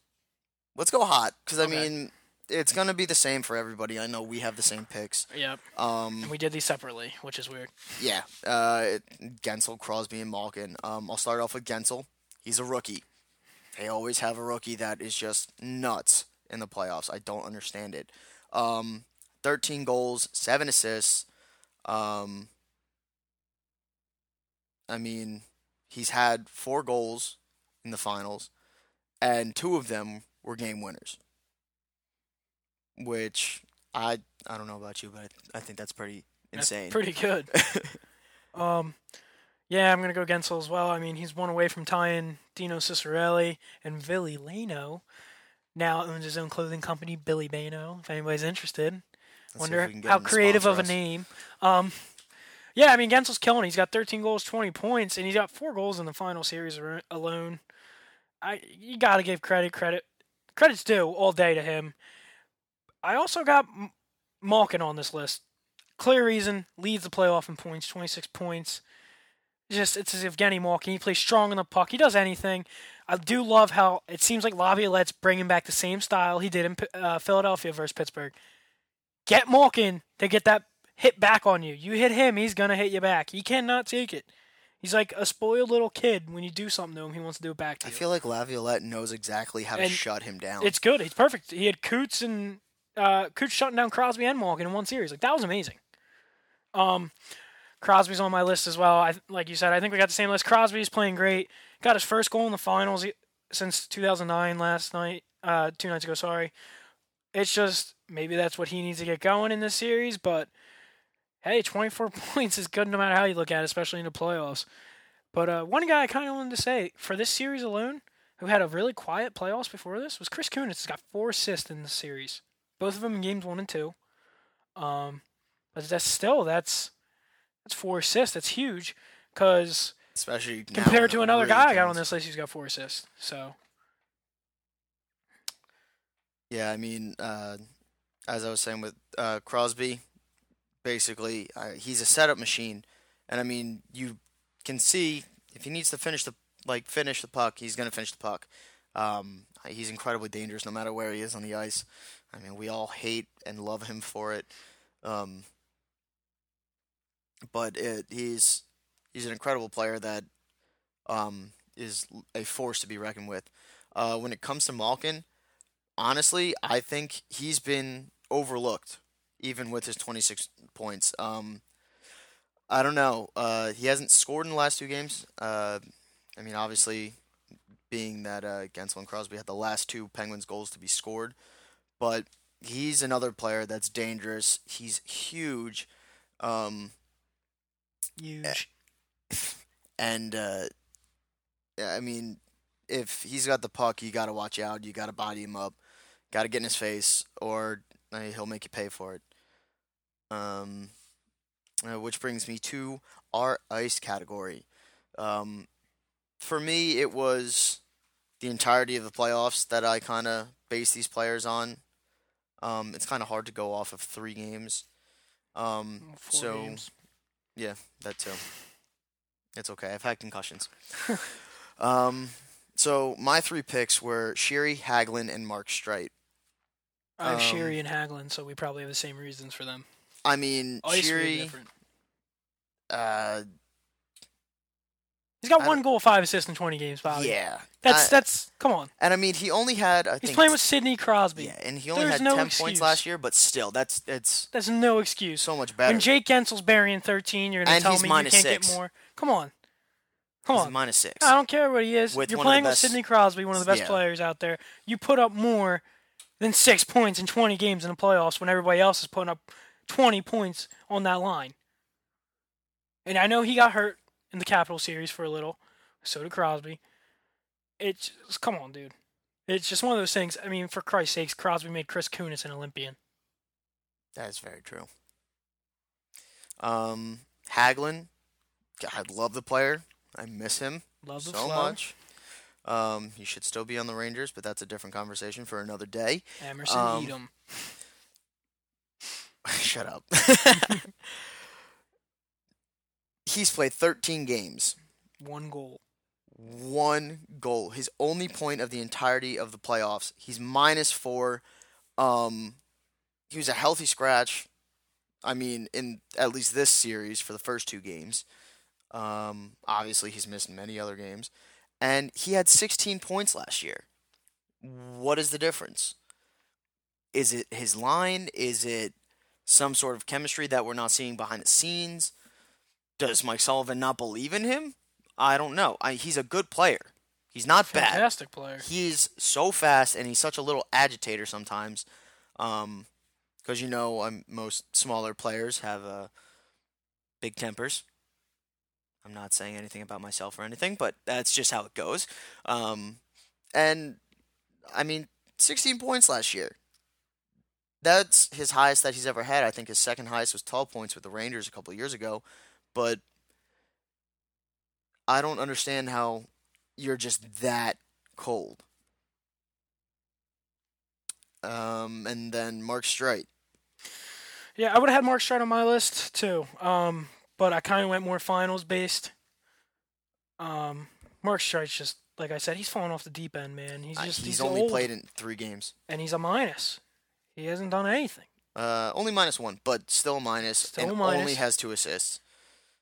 B: Let's go hot, because I mean, it's gonna be the same for everybody. I know we have the same picks.
A: Yep.
B: Um,
A: And we did these separately, which is weird.
B: yeah, uh, Guentzel, Crosby, and Malkin. Um, I'll start off with Guentzel. He's a rookie. They always have a rookie that is just nuts in the playoffs. I don't understand it. Um, 13 goals, 7 assists. Um, I mean, he's had 4 goals in the finals, and two of them were game winners. Which I I don't know about you, but I, I think that's pretty
A: That's
B: insane.
A: pretty good. Um, yeah, I'm gonna go Guentzel as well. I mean, he's one away from tying Dino Ciccarelli and Billy Leno. Now owns his own clothing company, Billy Bano. If anybody's interested,
B: Let's
A: wonder
B: we can get
A: how creative of a name. Um, yeah, I mean Guentzel's killing. He's got 13 goals, 20 points, and he's got four goals in the final series alone. I you got to give credit credit credit's due all day to him. I also got Malkin on this list. Clear reason, leads the playoff in points, 26 points. Just it's as if Evgeny Malkin. He plays strong on the puck. He does anything. I do love how it seems like Laviolette's bringing back the same style he did in uh, Philadelphia versus Pittsburgh. Get Malkin to get that hit back on you. You hit him, he's gonna hit you back. He cannot take it. He's like a spoiled little kid. When you do something to him, he wants to do it back to
B: I
A: you.
B: I feel like Laviolette knows exactly how to shut him down.
A: It's good. It's perfect. He had Coots and uh, Coots shutting down Crosby and Malkin in one series. Like that was amazing. Um, Crosby's on my list as well. I like you said. I think we got the same list. Crosby's playing great. Got his first goal in the finals since 2009. Last night, uh, two nights ago. Sorry. It's just maybe that's what he needs to get going in this series. But hey, 24 points is good no matter how you look at it, especially in the playoffs. But uh, one guy I kind of wanted to say for this series alone, who had a really quiet playoffs before this, was Chris Kunitz. He's got four assists in the series, both of them in games one and two. Um, but that's still that's that's four assists. That's huge because
B: Especially
A: compared to another
B: really
A: guy I got on this list, he's got four assists. So
B: Yeah, I mean, uh, as I was saying with uh, Crosby, basically uh, he's a setup machine, and I mean you can see if he needs to finish the like finish the puck, he's gonna finish the puck. Um, he's incredibly dangerous no matter where he is on the ice. I mean, we all hate and love him for it, um, but it, he's he's an incredible player that um, is a force to be reckoned with. Uh, when it comes to Malkin, honestly, I think he's been overlooked, even with his 26 points. Um, I don't know. Uh, he hasn't scored in the last two games. Uh, I mean, obviously, being that uh, Guentzel and Crosby had the last two Penguins goals to be scored, but he's another player that's dangerous. He's huge, um,
A: huge.
B: and uh, I mean, if he's got the puck, you got to watch out. You got to body him up. Got to get in his face, or uh, he'll make you pay for it. Um, uh, which brings me to our ice category. Um, for me, it was the entirety of the playoffs that I kind of base these players on. Um, it's kind of hard to go off of three games. Um,
A: Four
B: so
A: games.
B: yeah, that too. It's okay. I've had concussions. um, so my three picks were Sheary, Hagelin, and Mark Streit.
A: I have
B: um,
A: Sheary and Hagelin, so we probably have the same reasons for them.
B: I mean,
A: Ice
B: Sheary.
A: different.
B: Uh,
A: He's got
B: I
A: one goal, five assists in 20 games, Bobby.
B: yeah,
A: That's
B: I-
A: that's come on.
B: and I mean, he only had I
A: He's playing with Sidney Crosby.
B: yeah, and he only
A: There's
B: had
A: no
B: ten
A: excuse.
B: points last year, but still, that's it's
A: That's no excuse.
B: so much better.
A: When Jake Guentzel's burying 13, you're gonna
B: And
A: tell me you can't
B: six.
A: get more. Come on, come on.
B: He's
A: on.
B: minus six.
A: I don't care what he is.
B: With
A: you're
B: one of the
A: playing with Sidney Crosby, one of the best
B: Yeah.
A: players out there. You put up more than six points in 20 games in the playoffs when everybody else is putting up 20 points on that line. And I know he got hurt in the Capital Series for a little. So did Crosby. It's just, come on, dude. It's just one of those things. I mean, for Christ's sakes, Crosby made Chris Kunitz an Olympian.
B: That is very true. Um, Hagelin, I love the player. I miss him
A: Love the
B: so
A: flow.
B: much. Um, he should still be on the Rangers, but that's a different conversation for another day.
A: Emerson
B: Um,
A: Edom.
B: Shut up. He's played 13 games,
A: One goal.
B: one goal. His only point of the entirety of the playoffs. He's minus four. Um, he was a healthy scratch. I mean, in at least this series for the first two games. Um, obviously, he's missed many other games, and he had 16 points last year. What is the difference? Is it his line? Is it some sort of chemistry that we're not seeing behind the scenes? Does Mike Sullivan not believe in him? I don't know. I, he's a good player. He's not bad.
A: Fantastic player.
B: He's so fast, and he's such a little agitator sometimes. Um, because you know, um, most smaller players have uh, big tempers. I'm not saying anything about myself or anything, but that's just how it goes. Um, and I mean, 16 points last year. That's his highest that he's ever had. I think his second highest was 12 points with the Rangers a couple years ago. But I don't understand how you're just that cold. Um, and then Mark Streit.
A: Yeah, I would have had Mark Streit on my list too. Um, but I kind of went more finals based. Um, Mark Streit's just like I said, he's falling off the deep end, man. He's just
B: he's,
A: he's,
B: only
A: old,
B: played in three games.
A: and he's a minus. He hasn't done anything.
B: Uh, only minus one, but still a minus,
A: Still
B: and
A: minus.
B: only has two assists.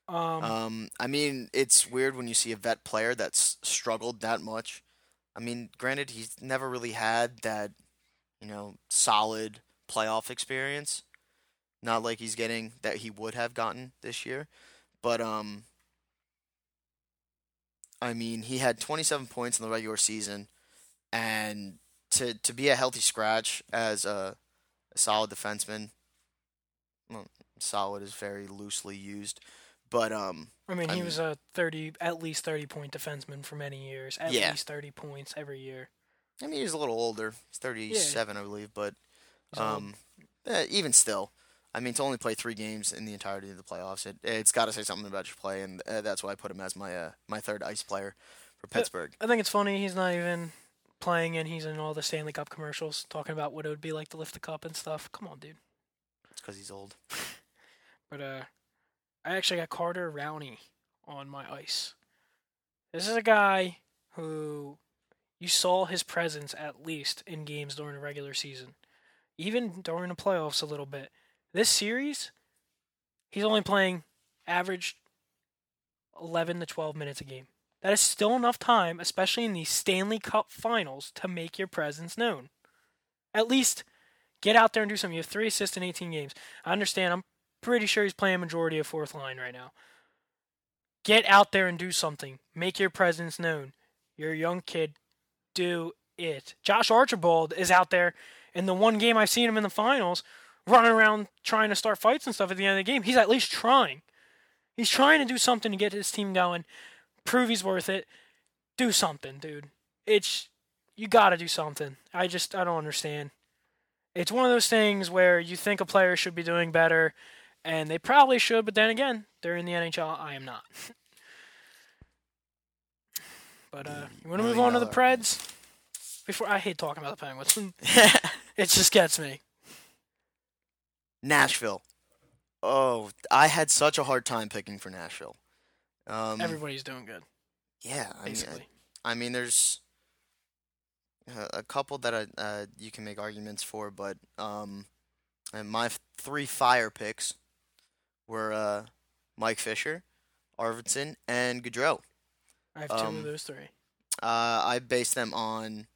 A: Um,
B: Um, I mean, it's weird when you see a vet player that's struggled that much. I mean, granted, he's never really had that, you know, solid playoff experience. Not like he's getting that he would have gotten this year, but um, I mean, he had 27 points in the regular season, and to to be a healthy scratch as a, a solid defenseman. Well, solid is very loosely used, but um,
A: I mean,
B: I
A: he
B: mean-
A: was a thirty, at least thirty point defenseman for many years. At
B: Yeah.
A: least thirty points every year.
B: I mean, he's a little older. He's 37, I believe, but um, eh, even still, I mean, to only play three games in the entirety of the playoffs, it it's got to say something about your play, and uh, that's why I put him as my uh, my third ice player for Pittsburgh.
A: I think it's funny he's not even playing, and he's in all the Stanley Cup commercials talking about what it would be like to lift the cup and stuff. Come on, dude.
B: It's because he's old.
A: But uh, I actually got Carter Rowney on my ice. This is a guy who you saw his presence at least in games during the regular season, even during the playoffs a little bit. This series, he's only playing average 11 to 12 minutes a game. That is still enough time, especially in the Stanley Cup finals, to make your presence known. At least get out there and do something. You have three assists in 18 games. I understand. I'm pretty sure he's playing majority of fourth line right now. Get out there and do something. Make your presence known. You're a young kid. Do it. Josh Archibald is out there in the one game I've seen him in the finals, running around trying to start fights and stuff at the end of the game. He's at least trying. He's trying to do something to get his team going. Prove he's worth it. Do something, dude. It's you got to do something. I just I don't understand. It's one of those things where you think a player should be doing better, and they probably should, but then again, they're in the NHL. I am not. but uh, you want to move on to the
B: dollar
A: Preds? Before I hate talking about the Penguins. it just gets me.
B: Nashville. Oh, I had such a hard time picking for Nashville. Um,
A: Everybody's doing good,
B: yeah, I mean,
A: basically.
B: I mean, there's a, a couple that I, uh, you can make arguments for, but um, and my f- three fire picks were uh, Mike Fisher, Arvidsson, and Gaudreau.
A: I have two
B: um,
A: of those three.
B: Uh, I based them on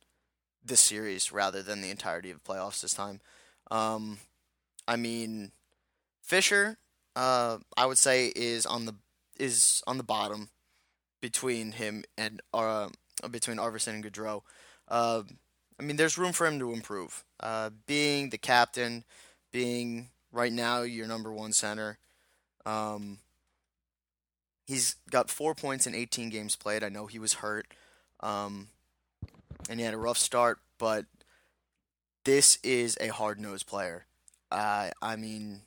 B: this series rather than the entirety of the playoffs this time. Um, I mean, Fisher, uh, I would say is on the is on the bottom between him and uh, between Arvidsson and Gaudreau. Uh, I mean, there's room for him to improve. Uh, being the captain, being right now your number one center. Um, he's got four points in 18 games played. I know he was hurt, um, and he had a rough start, but this is a hard nosed player. Uh, I mean,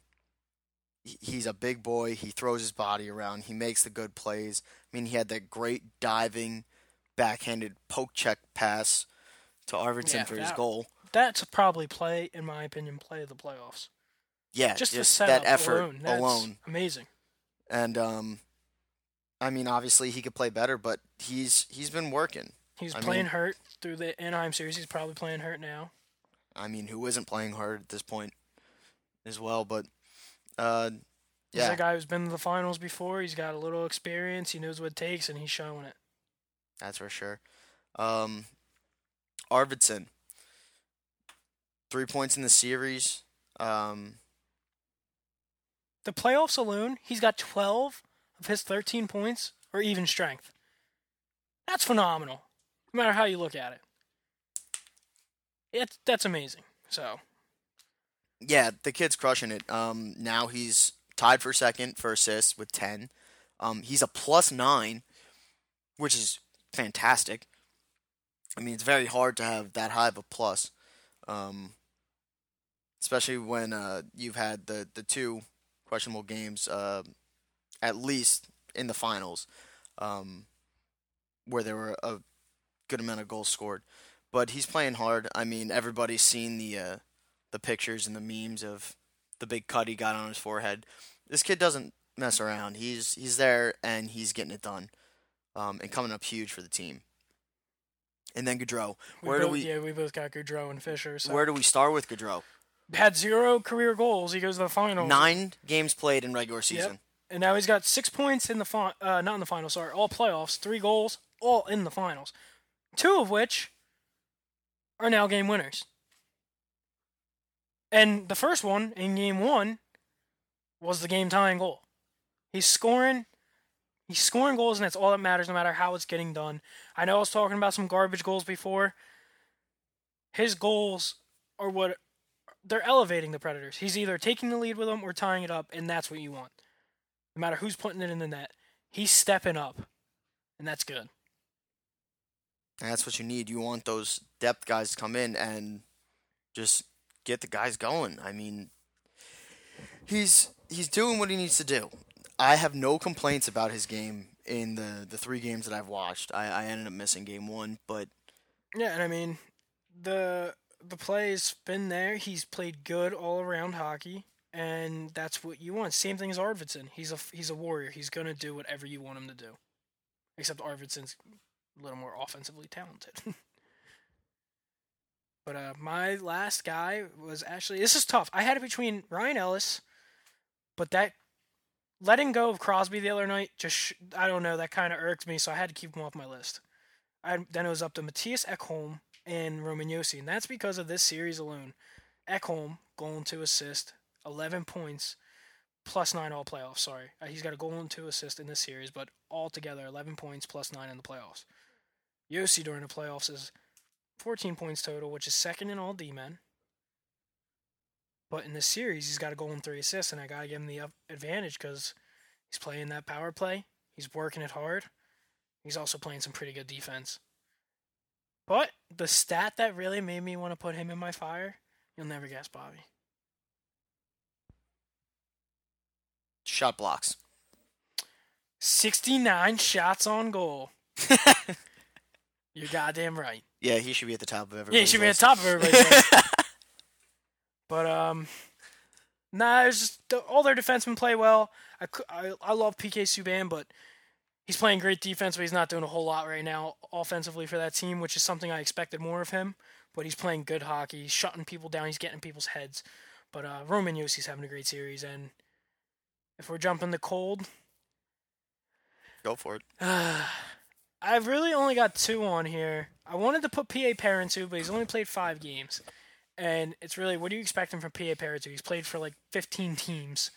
B: he's a big boy. He throws his body around. He makes the good plays. I mean, he had that great diving, backhanded poke check pass to Arvidsson
A: Yeah,
B: for his goal.
A: That's probably play, in my opinion, play of the playoffs.
B: Yeah,
A: Just, the
B: just that effort
A: alone.
B: Alone.
A: amazing.
B: And um, I mean, obviously he could play better, but he's he's been working.
A: He's
B: I
A: playing
B: mean-
A: hurt through the Anaheim series. He's probably playing hurt now.
B: I mean, who isn't playing hard at this point as well? But uh,
A: He's
B: yeah,
A: a guy who's been to the finals before. He's got a little experience. He knows what it takes, and he's showing it.
B: that's for sure. Um, Arvidsson, three points in the series. Um,
A: The playoffs alone, he's got 12 of his 13 points or even strength. That's phenomenal, no matter how you look at it. It's, that's amazing. So,
B: yeah, the kid's crushing it. Um, now he's tied for second for assists with ten. Um, he's a plus nine, which is fantastic. I mean, it's very hard to have that high of a plus, um, especially when uh, you've had the the two questionable games, uh, at least in the finals, um, where there were a good amount of goals scored. but he's playing hard. I mean, everybody's seen the uh, the pictures and the memes of the big cut he got on his forehead. This kid doesn't mess around. He's he's there and he's getting it done, um, and coming up huge for the team. And then Gaudreau.
A: We
B: Where do we
A: Yeah, we both got Gaudreau and Fisher. So.
B: where do we start with Gaudreau?
A: had zero career goals. He goes to the finals.
B: Nine games played in regular season.
A: and now he's got six points in the fi- uh, not in the finals, sorry, all playoffs, three goals, all in the finals, two of which are now game winners. And the first one in game one was the game tying goal. He's scoring, he's scoring goals, and that's all that matters, no matter how it's getting done. I know I was talking about some garbage goals before. His goals are what they're elevating the Predators. He's either taking the lead with them or tying it up, and that's what you want no matter who's putting it in the net. He's stepping up, and that's good.
B: And that's what you need. You want those depth guys to come in and just get the guys going. I mean, he's he's doing what he needs to do. I have no complaints about his game in the, the three games that I've watched. I, I ended up missing game one, but
A: Yeah, and I mean, the the play's been there. He's played good all around hockey, and that's what you want. Same thing as Arvidsson. He's a he's a warrior. He's gonna do whatever you want him to do. Except Arvidsson's a little more offensively talented. but uh, my last guy was actually this is tough. I had it between Ryan Ellis, but that letting go of Crosby the other night just I don't know that kind of irked me, so I had to keep him off my list. I, then it was up to Mattias Ekholm and Roman Josi, and that's because of this series alone. Ekholm going to assist, 11 points, plus 9 all playoffs. Sorry. Uh, he's got a goal and two assists in this series, but altogether 11 points plus 9 in the playoffs. Josi during the playoffs is 14 points total, which is second in all D men. But in this series, he's got a goal and three assists, and I got to give him the advantage because he's playing that power play. He's working it hard. He's also playing some pretty good defense. But the stat that really made me want to put him in my fire, you'll never guess, Bobby.
B: shot blocks.
A: 69 shots on goal. You're goddamn right.
B: yeah, he should be at the top of everybody.
A: Yeah, he should be at the top of everybody. But um, nah, it's just the, all their defensemen play well. I, I, I love PK Subban, but he's playing great defense, but he's not doing a whole lot right now offensively for that team, which is something I expected more of him. But he's playing good hockey. He's shutting people down. He's getting people's heads. But uh, Roman Josi's having a great series, and if we're jumping the cold,
B: Go for it.
A: I've really only got two on here. I wanted to put PA Parenteau, but he's only played five games. And it's really, what do you expect him from PA Parenteau? He's played for like 15 teams.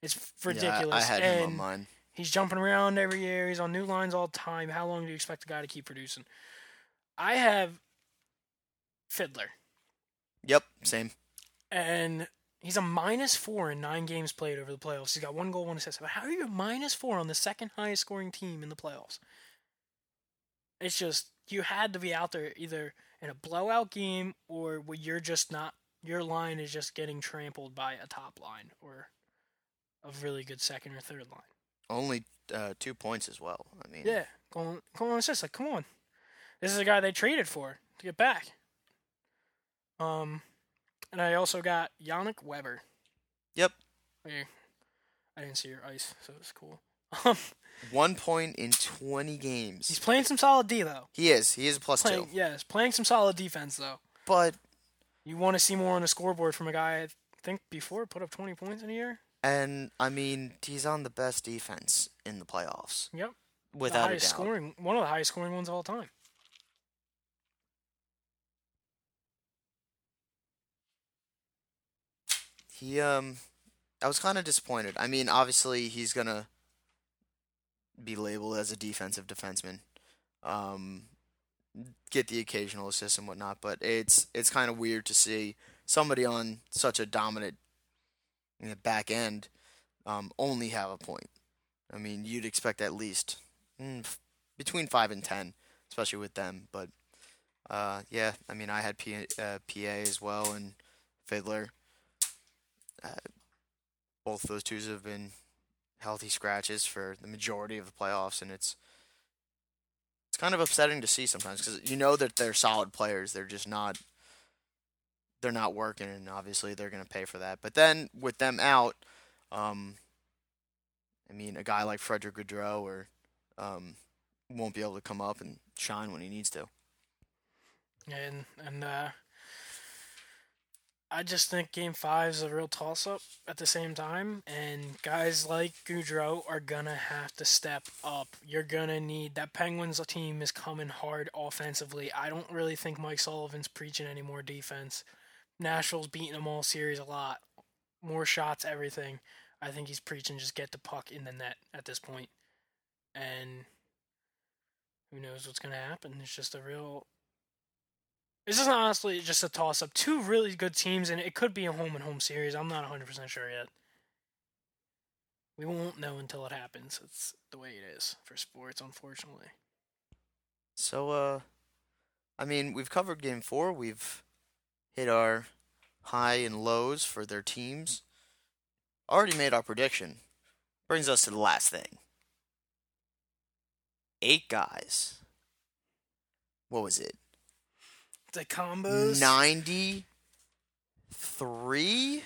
A: It's ridiculous.
B: Yeah, I had
A: and
B: him on mine.
A: He's jumping around every year. He's on new lines all the time. How long do you expect a guy to keep producing? I have Fiddler.
B: Yep, same.
A: And he's a minus four in nine games played over the playoffs. He's got one goal, one assist. But how are you a minus four on the second highest scoring team in the playoffs? It's just you had to be out there either in a blowout game or you're just not your line is just getting trampled by a top line or a really good second or third line.
B: Only uh, two points as well. I mean,
A: Yeah, going on assist. Like, come on, this is a guy they traded for to get back. Um, and I also got Yannick Weber.
B: Yep.
A: I didn't see your ice, so it's cool. Um,
B: One point in 20 games.
A: he's playing some solid D though.
B: he is. He is a plus
A: Playing,
B: two.
A: yes, playing some solid defense though.
B: But,
A: You want to see more on the scoreboard from a guy I think before put up 20 points in a year.
B: and, I mean, he's on the best defense in the playoffs.
A: Yep,
B: Without a doubt.
A: scoring, one of the highest scoring ones of all time.
B: He, um, I was kind of disappointed. I mean, obviously, he's going to be labeled as a defensive defenseman. Um, get the occasional assist and whatnot, but it's it's kind of weird to see somebody on such a dominant you know, back end um, only have a point. I mean, you'd expect at least mm, between five and ten, especially with them. But uh, yeah, I mean, I had P- uh, PA as well and Fiddler. Uh, both those twos have been healthy scratches for the majority of the playoffs, and it's it's kind of upsetting to see sometimes because you know that they're solid players. They're just not. They're not working, and obviously they're going to pay for that. But then with them out, um, I mean, a guy like Frederick Gaudreau or um, won't be able to come up and shine when he needs to.
A: And and uh, I just think Game Five is a real toss-up at the same time, and guys like Gaudreau are gonna have to step up. You're gonna need that Penguins team is coming hard offensively. I don't really think Mike Sullivan's preaching any more defense. Nashville's beating them all series a lot, more shots, everything. I think he's preaching just get the puck in the net at this point. and who knows what's gonna happen? It's just a real this is honestly just a toss up. Two really good teams, and it could be a home and home series. I'm not 100% sure yet. We won't know until it happens. It's the way it is for sports, unfortunately.
B: So, uh, I mean, we've covered game four. We've hit our high and lows for their teams. Already made our prediction. Brings us to the last thing. Eight guys. What was it?
A: The combos.
B: 93?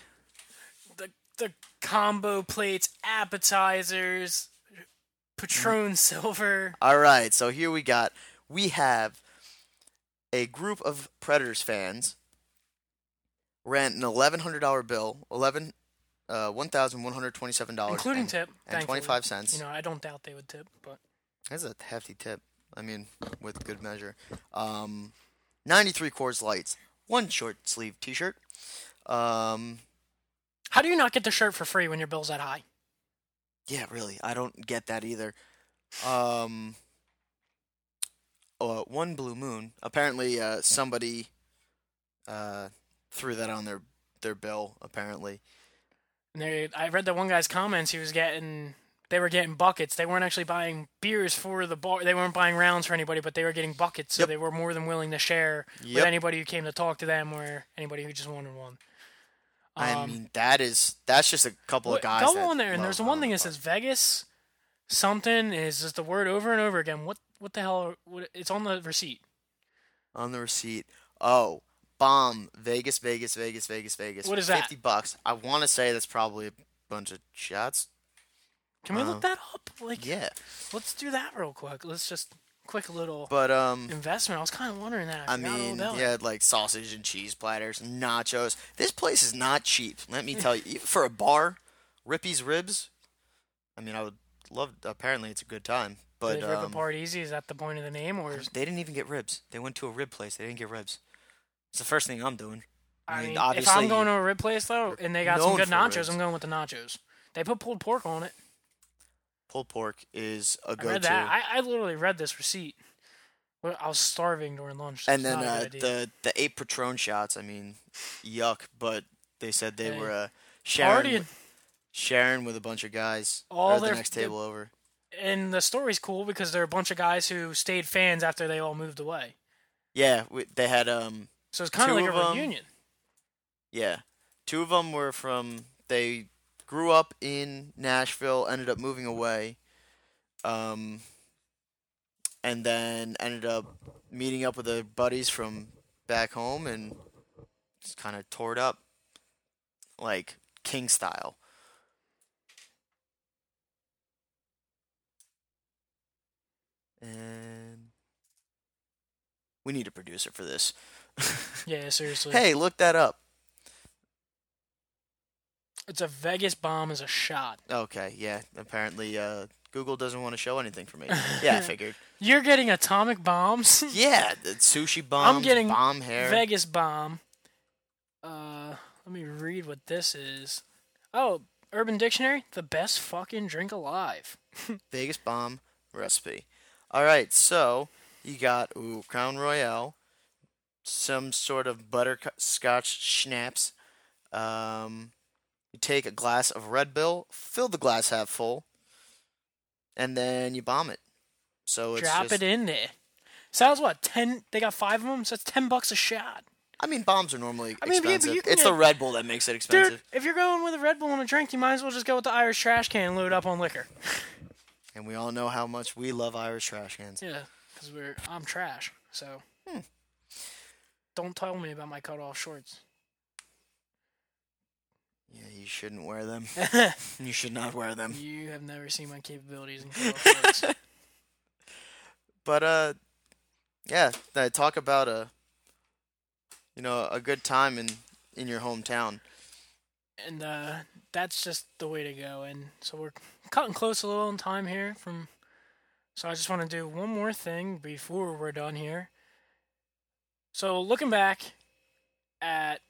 A: The the combo plates, appetizers, Patron Silver.
B: All right, so here we got we have a group of Predators fans rent an eleven hundred dollar bill, eleven uh, one thousand one hundred twenty seven dollars,
A: Including tip.
B: and twenty five cents.
A: You know, I don't doubt they would tip, but
B: That's a hefty tip. I mean, with good measure. Um, ninety three Coors Lights, one short sleeve T shirt. Um,
A: how do you not get the shirt for free when your bill's that high?
B: Yeah, really. I don't get that either. Um, uh, one blue moon. Apparently, uh, somebody uh, threw that on their their bill. Apparently,
A: And they, I read that one guy's comments. He was getting, they were getting buckets. They weren't actually buying beers for the bar. They weren't buying rounds for anybody, but they were getting buckets. So
B: Yep.
A: they were more than willing to share
B: Yep.
A: with anybody who came to talk to them or anybody who just wanted one.
B: I
A: Um,
B: mean that is that's just a couple of guys.
A: Go on there, and there's one thing that says Vegas something is just the word over and over again. What what the hell? What, it's on the receipt.
B: on the receipt. Oh, bomb Vegas, Vegas, Vegas, Vegas, Vegas.
A: What is that?
B: Fifty bucks. I want to say that's probably a bunch of shots.
A: Can we look that up? Like,
B: Yeah,
A: let's do that real quick. Let's just quick little
B: but um.
A: investment. I was kind of wondering that. I,
B: I mean, had like sausage and cheese platters, nachos. This place is not cheap. Let me tell you. Even for a bar, Rippy's Ribs. I mean, I would love. Apparently, it's a good time, but
A: it rip
B: um,
A: apart easy? Is that the point of the name, or
B: they didn't even get ribs. They went to a rib place. They didn't get ribs. It's the first thing I'm doing.
A: I
B: I mean,
A: mean, if I'm going to a rib place though, and they got some good nachos,
B: ribs.
A: I'm going with the nachos. They put pulled pork on it.
B: Pulled pork is a go-to.
A: read that. I, I literally read this receipt. I was starving during lunch. so
B: and then uh, the the eight Patron shots. I mean, yuck. But they said they
A: Hey.
B: were uh, sharing
A: Partying.
B: sharing with a bunch of guys
A: All
B: at the
A: their-
B: next table over.
A: and the story's cool because there are a bunch of guys who stayed fans after they all moved away.
B: Yeah, we, they had um
A: So it's kind of like a
B: of 'em-
A: reunion.
B: yeah, two of them were from they grew up in Nashville, ended up moving away, um, and then ended up meeting up with the buddies from back home and just kind of tore it up, like King style. And we need a producer for this.
A: Yeah, seriously.
B: hey, look that up.
A: It's a Vegas bomb as a shot.
B: Okay, yeah. Apparently, uh, Google doesn't want to show anything for me. Yeah, I figured.
A: You're getting atomic bombs.
B: Yeah, the sushi bomb.
A: I'm getting
B: bomb hair.
A: Vegas bomb. Uh, let me read what this is. Oh, Urban Dictionary, the best fucking drink alive.
B: Vegas bomb recipe. All right, so you got ooh Crown Royal, some sort of butterscotch schnapps. Um, you take a glass of Red Bull, fill the glass half full, and then you bomb it. So it's
A: Drop
B: just,
A: it in there. So that was what ten? They got five of them, so that's ten bucks a shot.
B: I mean, bombs are normally
A: I mean, yeah,
B: expensive.
A: can
B: it's
A: get-
B: the Red Bull that makes it expensive.
A: Dude, if you're going with a Red Bull and a drink, you might as well just go with the Irish trash can and load up on liquor.
B: And we all know how much we love Irish trash cans.
A: Yeah. because we're I'm trash. So
B: Hmm.
A: don't tell me about my cut off shorts.
B: Yeah, you shouldn't wear them. You should not wear them.
A: you have never seen my capabilities in shorts.
B: But uh, yeah, I talk about a, you know, a good time in in your hometown.
A: and uh, that's just the way to go. And so we're cutting close a little in time here. From so I just want to do one more thing before we're done here. So looking back at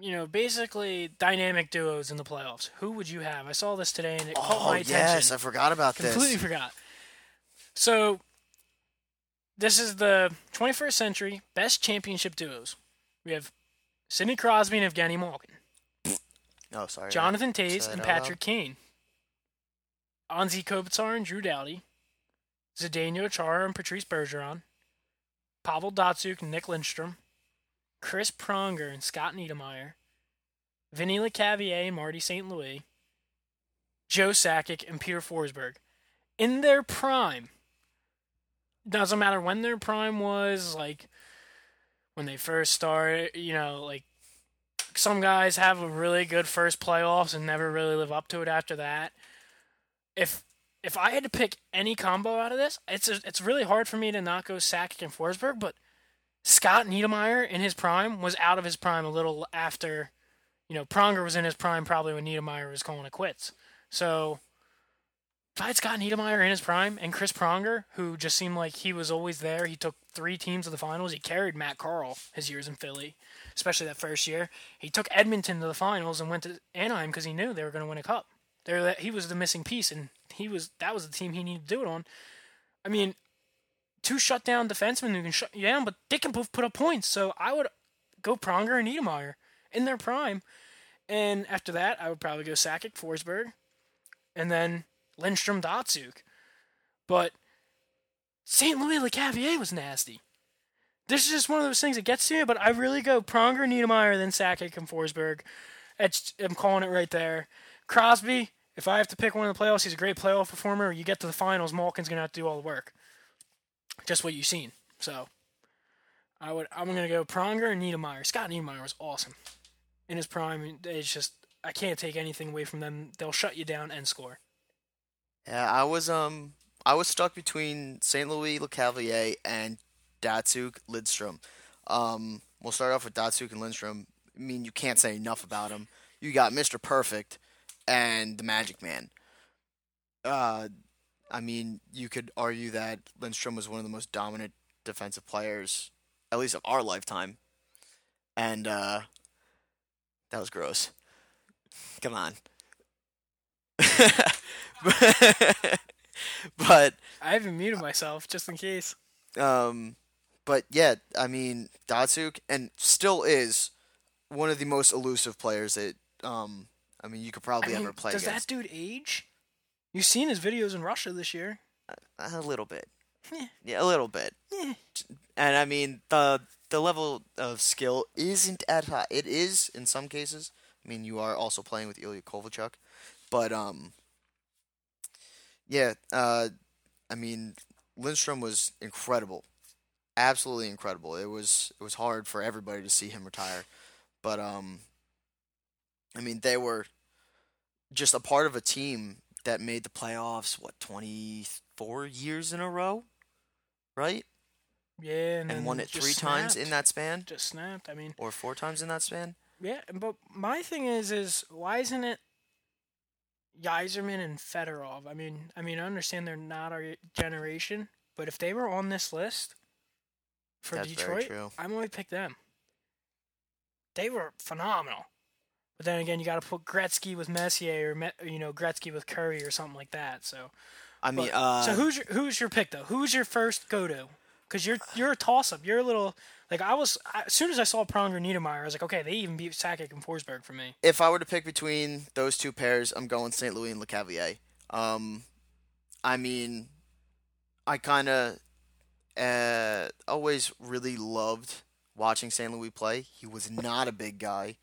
A: you know basically dynamic duos in the playoffs, who would you have? I saw this today and it caught
B: Oh
A: my attention.
B: yes, I forgot about
A: Completely
B: this.
A: Completely forgot. So this is the 21st century best championship duos. We have Sidney Crosby and Evgeny Malkin.
B: Oh, sorry.
A: Jonathan
B: Toews
A: and Patrick Kane. Anze Kopitar and Drew Doughty. Zdeno Chara and Patrice Bergeron. Pavel Datsyuk and Nick Lindstrom. Chris Pronger and Scott Niedermayer. Vinny LeCavalier and Marty St. Louis. Joe Sakic and Peter Forsberg. In their prime. Doesn't matter when their prime was, like when they first started, you know, like some guys have a really good first playoffs and never really live up to it after that. If if I had to pick any combo out of this, it's a, it's really hard for me to not go Sakic and Forsberg, but Scott Niedermayer in his prime was out of his prime a little after, you know, Pronger was in his prime probably when Niedermayer was calling it quits. So if I had Scott Niedermayer in his prime and Chris Pronger, who just seemed like he was always there, he took three teams to the finals. He carried Matt Carle his years in Philly, especially that first year. He took Edmonton to the finals and went to Anaheim because he knew they were going to win a cup. There, he was the missing piece, and he was that was the team he needed to do it on. I mean, two shutdown defensemen who can shut you down, but they can both put up points. So I would go Pronger and Niedermayer in their prime, and after that, I would probably go Sakic, Forsberg, and then Lindstrom, Datsyuk. But St. Louis LeCavalier was nasty. This is just one of those things that gets to you, but I really go Pronger, Niedermayer, then Sakic and Forsberg. It's, I'm calling it right there. Crosby, if I have to pick one in the playoffs, he's a great playoff performer. You get to the finals, Malkin's gonna have to do all the work. Just what you've seen. So I would I'm gonna go Pronger and Niedermayer. Scott Niedermayer was awesome. In his prime, it's just I can't take anything away from them. They'll shut you down and score.
B: Yeah, I was um I was stuck between St. Louis LeCavalier and Datsyuk Lidstrom. Um, we'll start off with Datsyuk and Lindstrom. I mean, you can't say enough about him. You got Mr. Perfect and the Magic Man. Uh, I mean, you could argue that Lindstrom was one of the most dominant defensive players, at least of our lifetime. And uh, that was gross. Come on. but
A: I haven't muted myself just in case.
B: um, but yeah, I mean Datsyuk and still is one of the most elusive players that um, I mean you could probably
A: I mean,
B: ever play
A: does
B: against.
A: that dude age? You've seen his videos in Russia this year.
B: A little bit,
A: Yeah.
B: yeah, a little bit.
A: Eh.
B: And I mean the the level of skill isn't at high. It is in some cases. I mean you are also playing with Ilya Kovalchuk, but um, yeah, uh, I mean Lindstrom was incredible, absolutely incredible. It was it was hard for everybody to see him retire, but um, I mean they were just a part of a team that made the playoffs. What twenty four years in a row, right?
A: Yeah, and,
B: And won it three times in that span,
A: Just snapped. I mean,
B: or four times in that span.
A: yeah, but my thing is, is why isn't it Yzerman and Fedorov? I mean, I mean, I understand they're not our generation, but if they were on this list for
B: That's
A: Detroit. I'm going to pick them. They were phenomenal. But then again, you got to put Gretzky with Messier or you know Gretzky with Kurri or something like that. So,
B: I mean,
A: but-
B: uh,
A: so who's your who's your pick though? Who's your first go to? Because you're you're a toss up. You're a little like I was I, as soon as I saw Pronger and Niedermayer, I was like, okay, they even beat Sakic and Forsberg for me.
B: if I were to pick between those two pairs, I'm going St. Louis and LeCavalier. Um, I mean, I kind of uh, always really loved watching St. Louis play. He was not a big guy,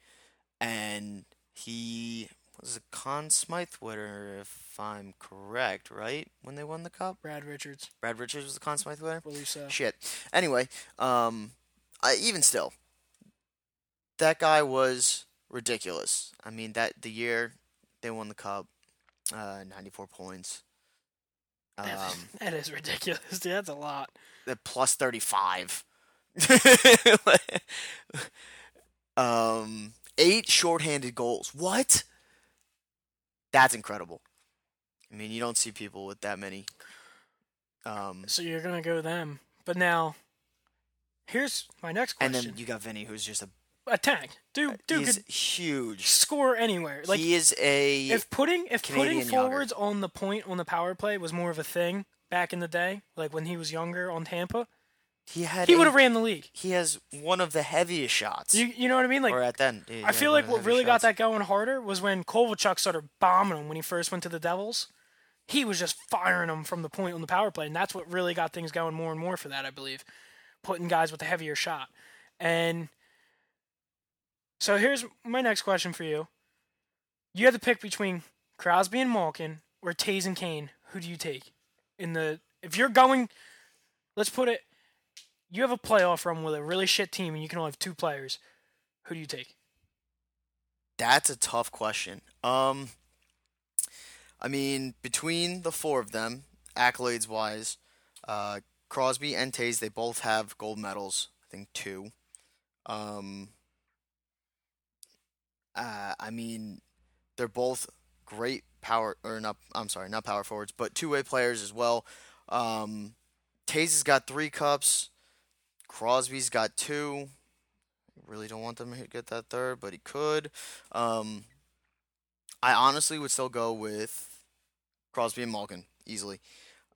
B: and he was a Conn Smythe winner, if I'm correct, right? When they won the cup,
A: Brad Richards,
B: Brad Richards was the Conn Smythe winner.
A: I believe so.
B: Shit. Anyway, um, I, even still, that guy was ridiculous. I mean, that the year they won the cup, uh, 94 points. Um,
A: that is ridiculous. Dude, that's a lot.
B: the plus 35. um, eight shorthanded goals. What? That's incredible. I mean, you don't see people with that many. Um,
A: So you're gonna go them, but now, here's my next question.
B: and then you got Vinny, who's just a
A: a tank, dude. Dude
B: he's huge.
A: score anywhere. Like
B: he is a
A: if putting if
B: Canadian
A: putting forwards on the point on the power play was more of a thing back in the day, like when he was younger on Tampa,
B: he had
A: he would have ran the league.
B: he has one of the heaviest shots.
A: You you know what I mean? Like
B: or at then,
A: I feel like what really got that going harder was when Kovalchuk started bombing him when he first went to the Devils. He was just firing them from the point on the power play, and that's what really got things going more and more for that, I believe. Putting guys with a heavier shot. And so here's my next question for you. You had to pick between Crosby and Malkin or Toews and Kane. Who do you take? In the if you're going let's put it you have a playoff run with a really shit team and you can only have two players. Who do you take?
B: That's a tough question. Um, I mean, between the four of them, accolades wise, uh, Crosby and Toews, they both have gold medals. I think two. Um, uh, I mean, they're both great power or not. I'm sorry, not power forwards, but two way players as well. Um, Toews has got three cups. Crosby's got two. Really don't want them to get that third, but he could. Um, I honestly would still go with Crosby and Malkin easily.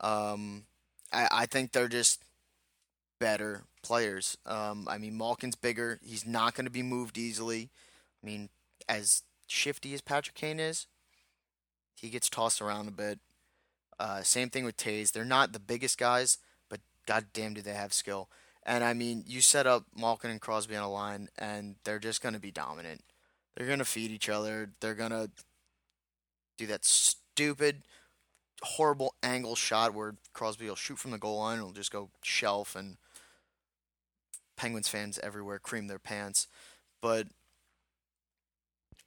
B: Um, I, I think they're just better players. Um, I mean, Malkin's bigger. He's not going to be moved easily. I mean, as shifty as Patrick Kane is, he gets tossed around a bit. Uh, same thing with Toews. They're not the biggest guys, but goddamn, do they have skill. And I mean, you set up Malkin and Crosby on a line, and they're just going to be dominant. They're going to feed each other. They're going to do that stupid, horrible angle shot where Crosby will shoot from the goal line and will just go shelf, and Penguins fans everywhere cream their pants. But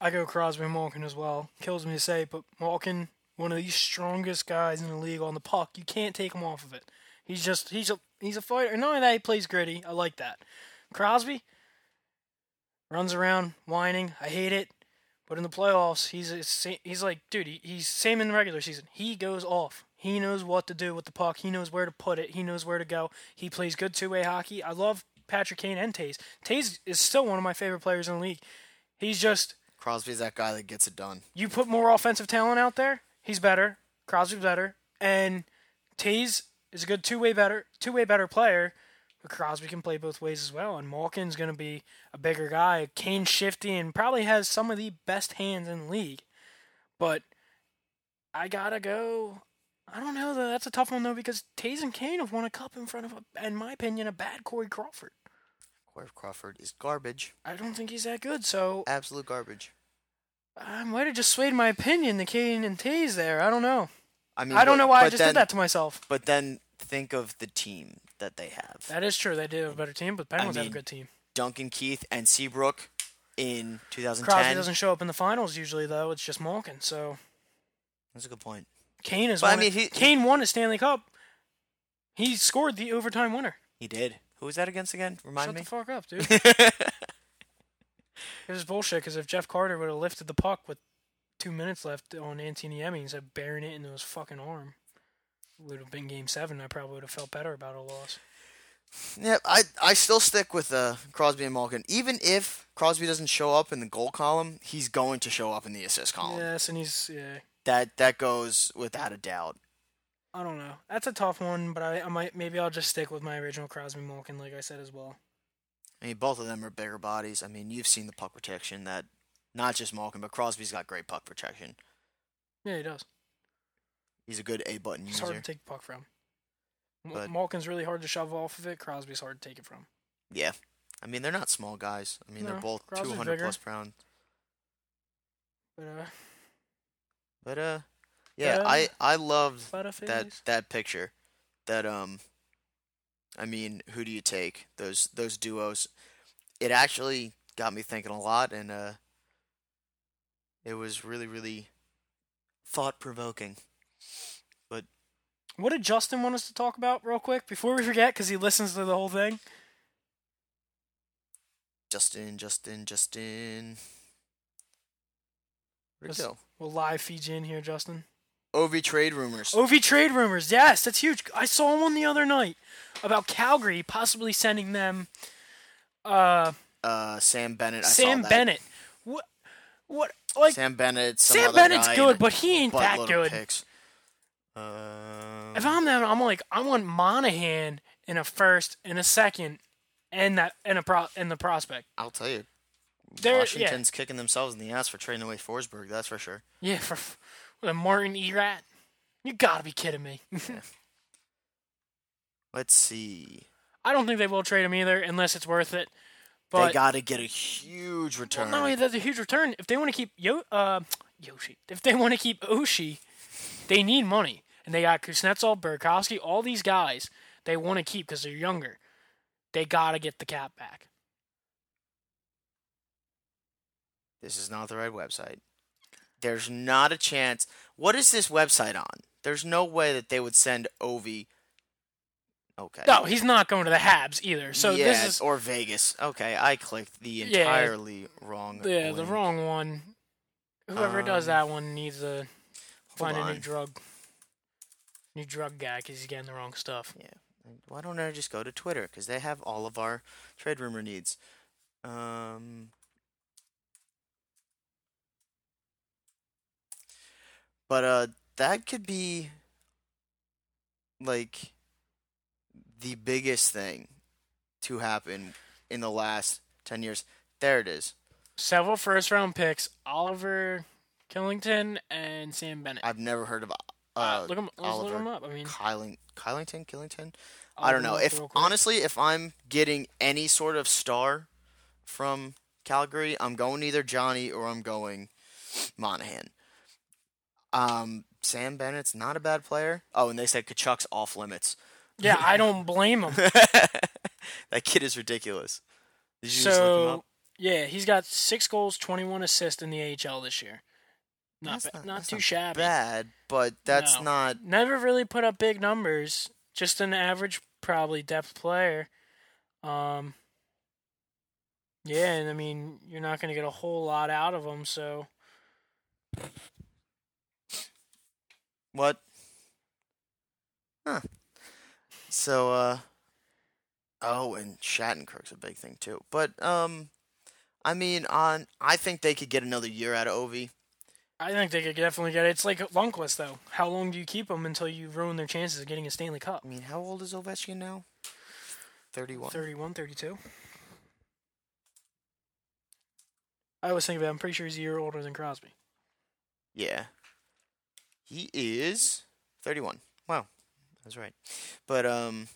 A: I go Crosby Malkin as well. Kills me to say, but Malkin, one of the strongest guys in the league on the puck. You can't take him off of it. He's just he's a he's a fighter. And not only that, he plays gritty. I like that. Crosby runs around whining. I hate it. But in the playoffs, he's a, he's like, dude, he, he's same in the regular season. He goes off. He knows what to do with the puck. He knows where to put it. He knows where to go. He plays good two way hockey. I love Patrick Kane and Toews. Toews is still one of my favorite players in the league. He's just
B: Crosby's that guy that gets it done.
A: you put more offensive talent out there, he's better. Crosby's better, and Toews is a good two way better two way better player. But Crosby can play both ways as well, and Malkin's going to be a bigger guy. Kane's shifty and probably has some of the best hands in the league. But I gotta go. I don't know though. That's a tough one though because Toews and Kane have won a cup in front of, a, in my opinion, a bad Corey Crawford.
B: Corey Crawford is garbage.
A: I don't think he's that good. So
B: Absolute garbage.
A: I might have just swayed my opinion to Kane and Toews there. I don't know.
B: I mean,
A: I don't
B: but-
A: know why I just
B: then,
A: did that to myself.
B: But then think of the team that they have.
A: That is true. They do have a better team, but Penguins have
B: mean,
A: a good team.
B: Duncan Keith and Seabrook in 2010.
A: Crosby doesn't show up in the finals usually, though. It's just Malkin. So
B: That's a good point.
A: Kane is.
B: But, I mean, he-
A: Kane won a Stanley Cup. He scored the overtime winner.
B: He did. Who was that against again? Remind
A: Shut
B: me.
A: the fuck up, dude. it was bullshit. Because if Jeff Carter would have lifted the puck with two minutes left on Antti Niemi instead of burying it into his fucking arm, would have been Game Seven. I probably would have felt better about a loss.
B: yeah, I I still stick with uh, Crosby and Malkin. Even if Crosby doesn't show up in the goal column, he's going to show up in the assist column.
A: Yes, and he's yeah.
B: That that goes without a doubt.
A: I don't know. That's a tough one, but I, I might maybe I'll just stick with my original Crosby Malkin, like I said as well.
B: I mean, both of them are bigger bodies. I mean, you've seen the puck protection that not just Malkin, but Crosby's got great puck protection.
A: Yeah, he does.
B: He's a good A button
A: It's
B: user.
A: hard to take the puck from. M-
B: But-
A: Malkin's really hard to shove off of it. Crosby's hard to take it from.
B: Yeah. I mean, they're not small guys. I mean, they're both
A: Crosby's
B: 200
A: bigger.
B: plus pound.
A: But uh,
B: But uh, yeah,
A: Yeah.
B: I I loved
A: Butter
B: that that picture. That um, I mean, who do you take? Those those duos. It actually got me thinking a lot, and uh, it was really really thought provoking.
A: But what did Justin want us to talk about real quick before we forget? Because he listens to the whole thing.
B: Justin, Justin, Justin. Where'd go?
A: We'll live feed you in here, Justin.
B: OV trade rumors.
A: OV trade rumors. Yes, that's huge. I saw one the other night about Calgary possibly sending them uh,
B: Uh, Sam Bennett. I
A: Sam
B: saw that.
A: Bennett. What? What? Like
B: Sam Bennett.
A: Sam Bennett's good, but he ain't that good.
B: Picks. Um,
A: If I'm them, I'm like I want Monahan in a first and a second, and that and a pro and the prospect.
B: I'll tell you,
A: yeah.
B: Washington's kicking themselves in the ass for trading away Forsberg. That's for sure.
A: Yeah, for with a Martin Erat. You gotta be kidding me.
B: Let's see.
A: I don't think they will trade him either unless it's worth it. But
B: they got to get a huge
A: well,
B: return.
A: not only that's a huge return. If they want to keep Yo, uh, Yoshi, if they want to keep Oshie, they need money, and they got Kuznetsov, Burakovsky, all these guys they want to keep because they're younger. They gotta get the cap back.
B: this is not the right website. There's not a chance. What is this website on? There's no way that they would send Ovi. Okay.
A: No, he's not going to the Habs either. So
B: yeah,
A: this is
B: or Vegas. Okay, I clicked the
A: Yeah.
B: entirely wrong.
A: yeah the wrong one. Whoever does
B: Um,
A: that one needs to find a new drug, new drug guy because he's getting the wrong stuff. Yeah.
B: Why don't I just go to Twitter? Because they have all of our trade rumor needs. Um, but uh, that could be like the biggest thing to happen in the last ten years. There it is.
A: Several first round picks: Oliver Kylington and Sam Bennett.
B: I've never heard of uh,
A: look him. Let's look him up. I mean,
B: Kyling, Kylington, Killington.
A: I'll
B: I don't know. If honestly, if I'm getting any sort of star from Calgary, I'm going either Johnny or I'm going Monahan. Um, Sam Bennett's not a bad player. Oh, and they said Tkachuk's off limits.
A: yeah, I don't blame him.
B: that kid is ridiculous. Did you just look him
A: So
B: up?
A: yeah, he's got six goals, twenty-one assists in the AHL this year. Not ba- not,
B: that's
A: too shabby.
B: Bad, but that's
A: No.
B: not.
A: Never really put up big numbers. Just an average, probably depth player. Um. Yeah, and I mean, you're not going to get a whole lot out of them, so
B: What? Huh. So, uh, oh, and Shattenkirk's a big thing too. But, um, I mean, on, I think they could get another year out of Ovi.
A: I think they could definitely get it. It's like Lundqvist, though. How long do you keep them until you ruin their chances of getting a Stanley Cup?
B: I mean, how old is Ovechkin now? 31.
A: 31, 32? I was thinking about it. I'm pretty sure he's a year older than Crosby.
B: Yeah. He is 31. Wow. That's right. But, um,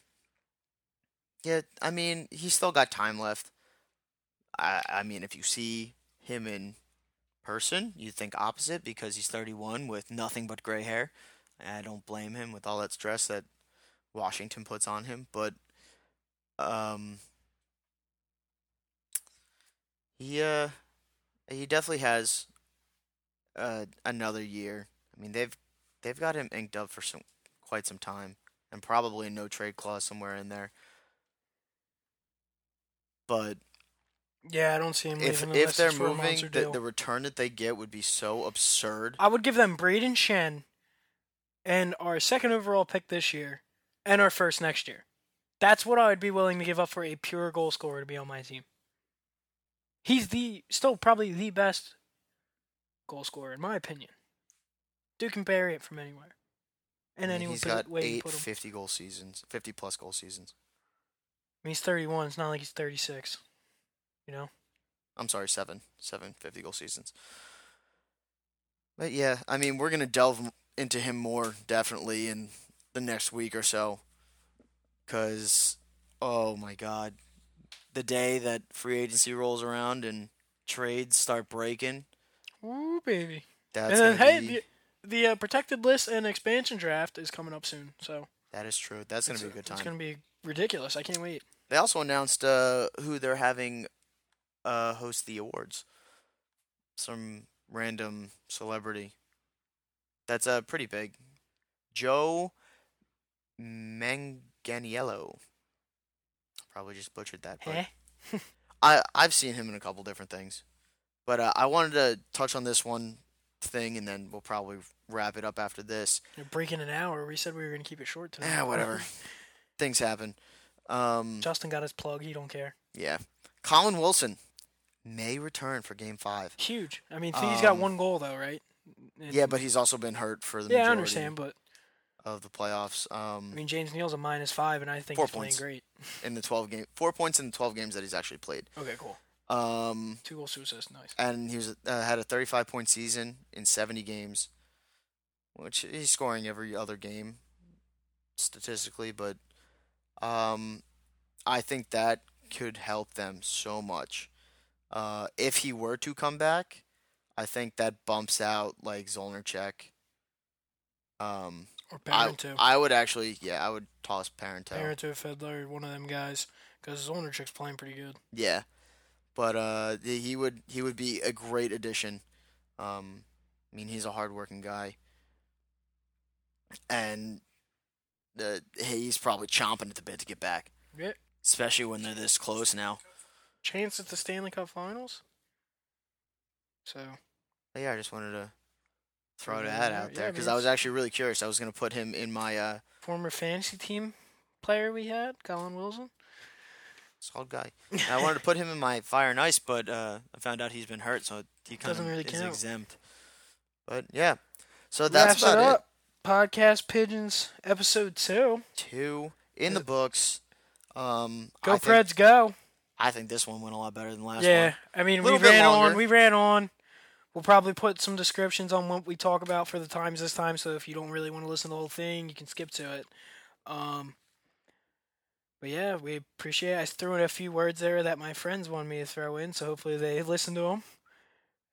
B: yeah, I mean, he's still got time left. I, I mean, if you see him in person, you think opposite because he's 31 with nothing but gray hair. I don't blame him with all that stress that Washington puts on him, but um he uh he definitely has uh another year. I mean, they've they've got him inked up for some quite some time and probably no trade clause somewhere in there. But
A: Yeah, I don't see him
B: if if they're
A: it's for a
B: moving, the,
A: deal.
B: the return that they get would be so absurd.
A: I would give them Brayden Schenn and our second overall pick this year and our first next year. That's what I would be willing to give up for a pure goal scorer to be on my team. He's the still probably the best goal scorer in my opinion. Dude can bury it from anywhere. And
B: I mean,
A: anyone
B: he's
A: put
B: got
A: it way you
B: eight
A: put him.
B: 50 goal seasons, 50 plus goal seasons.
A: I mean, he's 31. It's not like he's 36. You know?
B: I'm sorry, seven, seven 50 goal seasons. But yeah, I mean, we're gonna delve into him more definitely in the next week or so, cause oh my god, the day that free agency rolls around and trades start breaking,
A: Ooh, baby.
B: that's
A: and then, hey,
B: be
A: the, the uh, protected list and expansion draft is coming up soon, so
B: That is true. That's gonna
A: it's,
B: be a good time.
A: It's gonna be ridiculous. I can't wait.
B: They also announced uh, who they're having uh, host the awards. Some random celebrity. That's uh, pretty big. Joe Manganiello. Probably just butchered that. But? I I've seen him in a couple different things, but uh, I wanted to touch on this one thing, and then we'll probably wrap it up after this.
A: You're breaking an hour. We said we were gonna keep it short tonight.
B: Yeah, whatever. Things happen. Um,
A: Justin got his plug. He don't care.
B: yeah, Colin Wilson may return for Game Five.
A: Huge. I mean, he's got
B: Um,
A: one goal though, right? And-
B: Yeah, but he's also been hurt for the
A: yeah, I understand. But
B: of the playoffs. Um,
A: I mean, James Neal's a minus five, and I think
B: Four
A: he's
B: points.
A: playing great
B: in the twelve game, four points in the twelve games that he's actually played.
A: Okay, cool.
B: Um,
A: Two goals, two assists. Nice.
B: and he was uh, had a 35 point season in 70 games, which he's scoring every other game statistically, but um, I think that could help them so much. Uh, if he were to come back, I think that bumps out like Zolnierczyk. Um,
A: Or
B: I,
A: Parenteau.
B: I would actually, yeah, I would toss Parenteau.
A: Parenteau, Fiddler, one of them guys, because Zolnierczyk's playing pretty good.
B: Yeah, but uh, he would he would be a great addition. Um, I mean, he's a hardworking guy, and the he's probably chomping at the bit to get back,
A: Yeah.
B: especially when they're this close now.
A: Chance at the Stanley Cup Finals. So
B: yeah, I just wanted to throw
A: Yeah,
B: that out there because
A: mean,
B: I was actually really curious. I was gonna put him in my uh,
A: former fantasy team player we had, Colin Wilson.
B: solid guy. I wanted to put him in my fire and ice, but uh, I found out he's been hurt, so he kind
A: Doesn't
B: of
A: really
B: is
A: count.
B: exempt. But yeah, so that's
A: Wraps it
B: about it.
A: up. Podcast Pigeons episode two.
B: two in the books. Um,
A: Go
B: I think,
A: Preds, go!
B: I think this one went a lot better than last
A: Yeah,
B: one.
A: Yeah, I mean we ran on. We ran on. We'll probably put some descriptions on what we talk about for the times this time. So if you don't really want to listen to the whole thing, you can skip to it. Um, but yeah, we appreciate. It. I threw in a few words there that my friends wanted me to throw in, so hopefully they listen to them.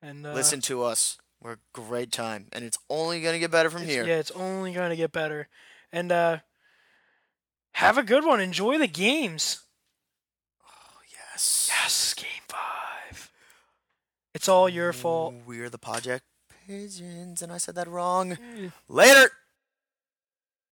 A: And uh,
B: Listen to us. We're a great time, and it's only gonna get better from here.
A: Yeah, it's only going to get better. And uh have a good one. Enjoy the games.
B: Yes.
A: Yes, game 5. It's all your fault.
B: We're the Project Pigeons, and I said that wrong.
A: Eh.
B: Later.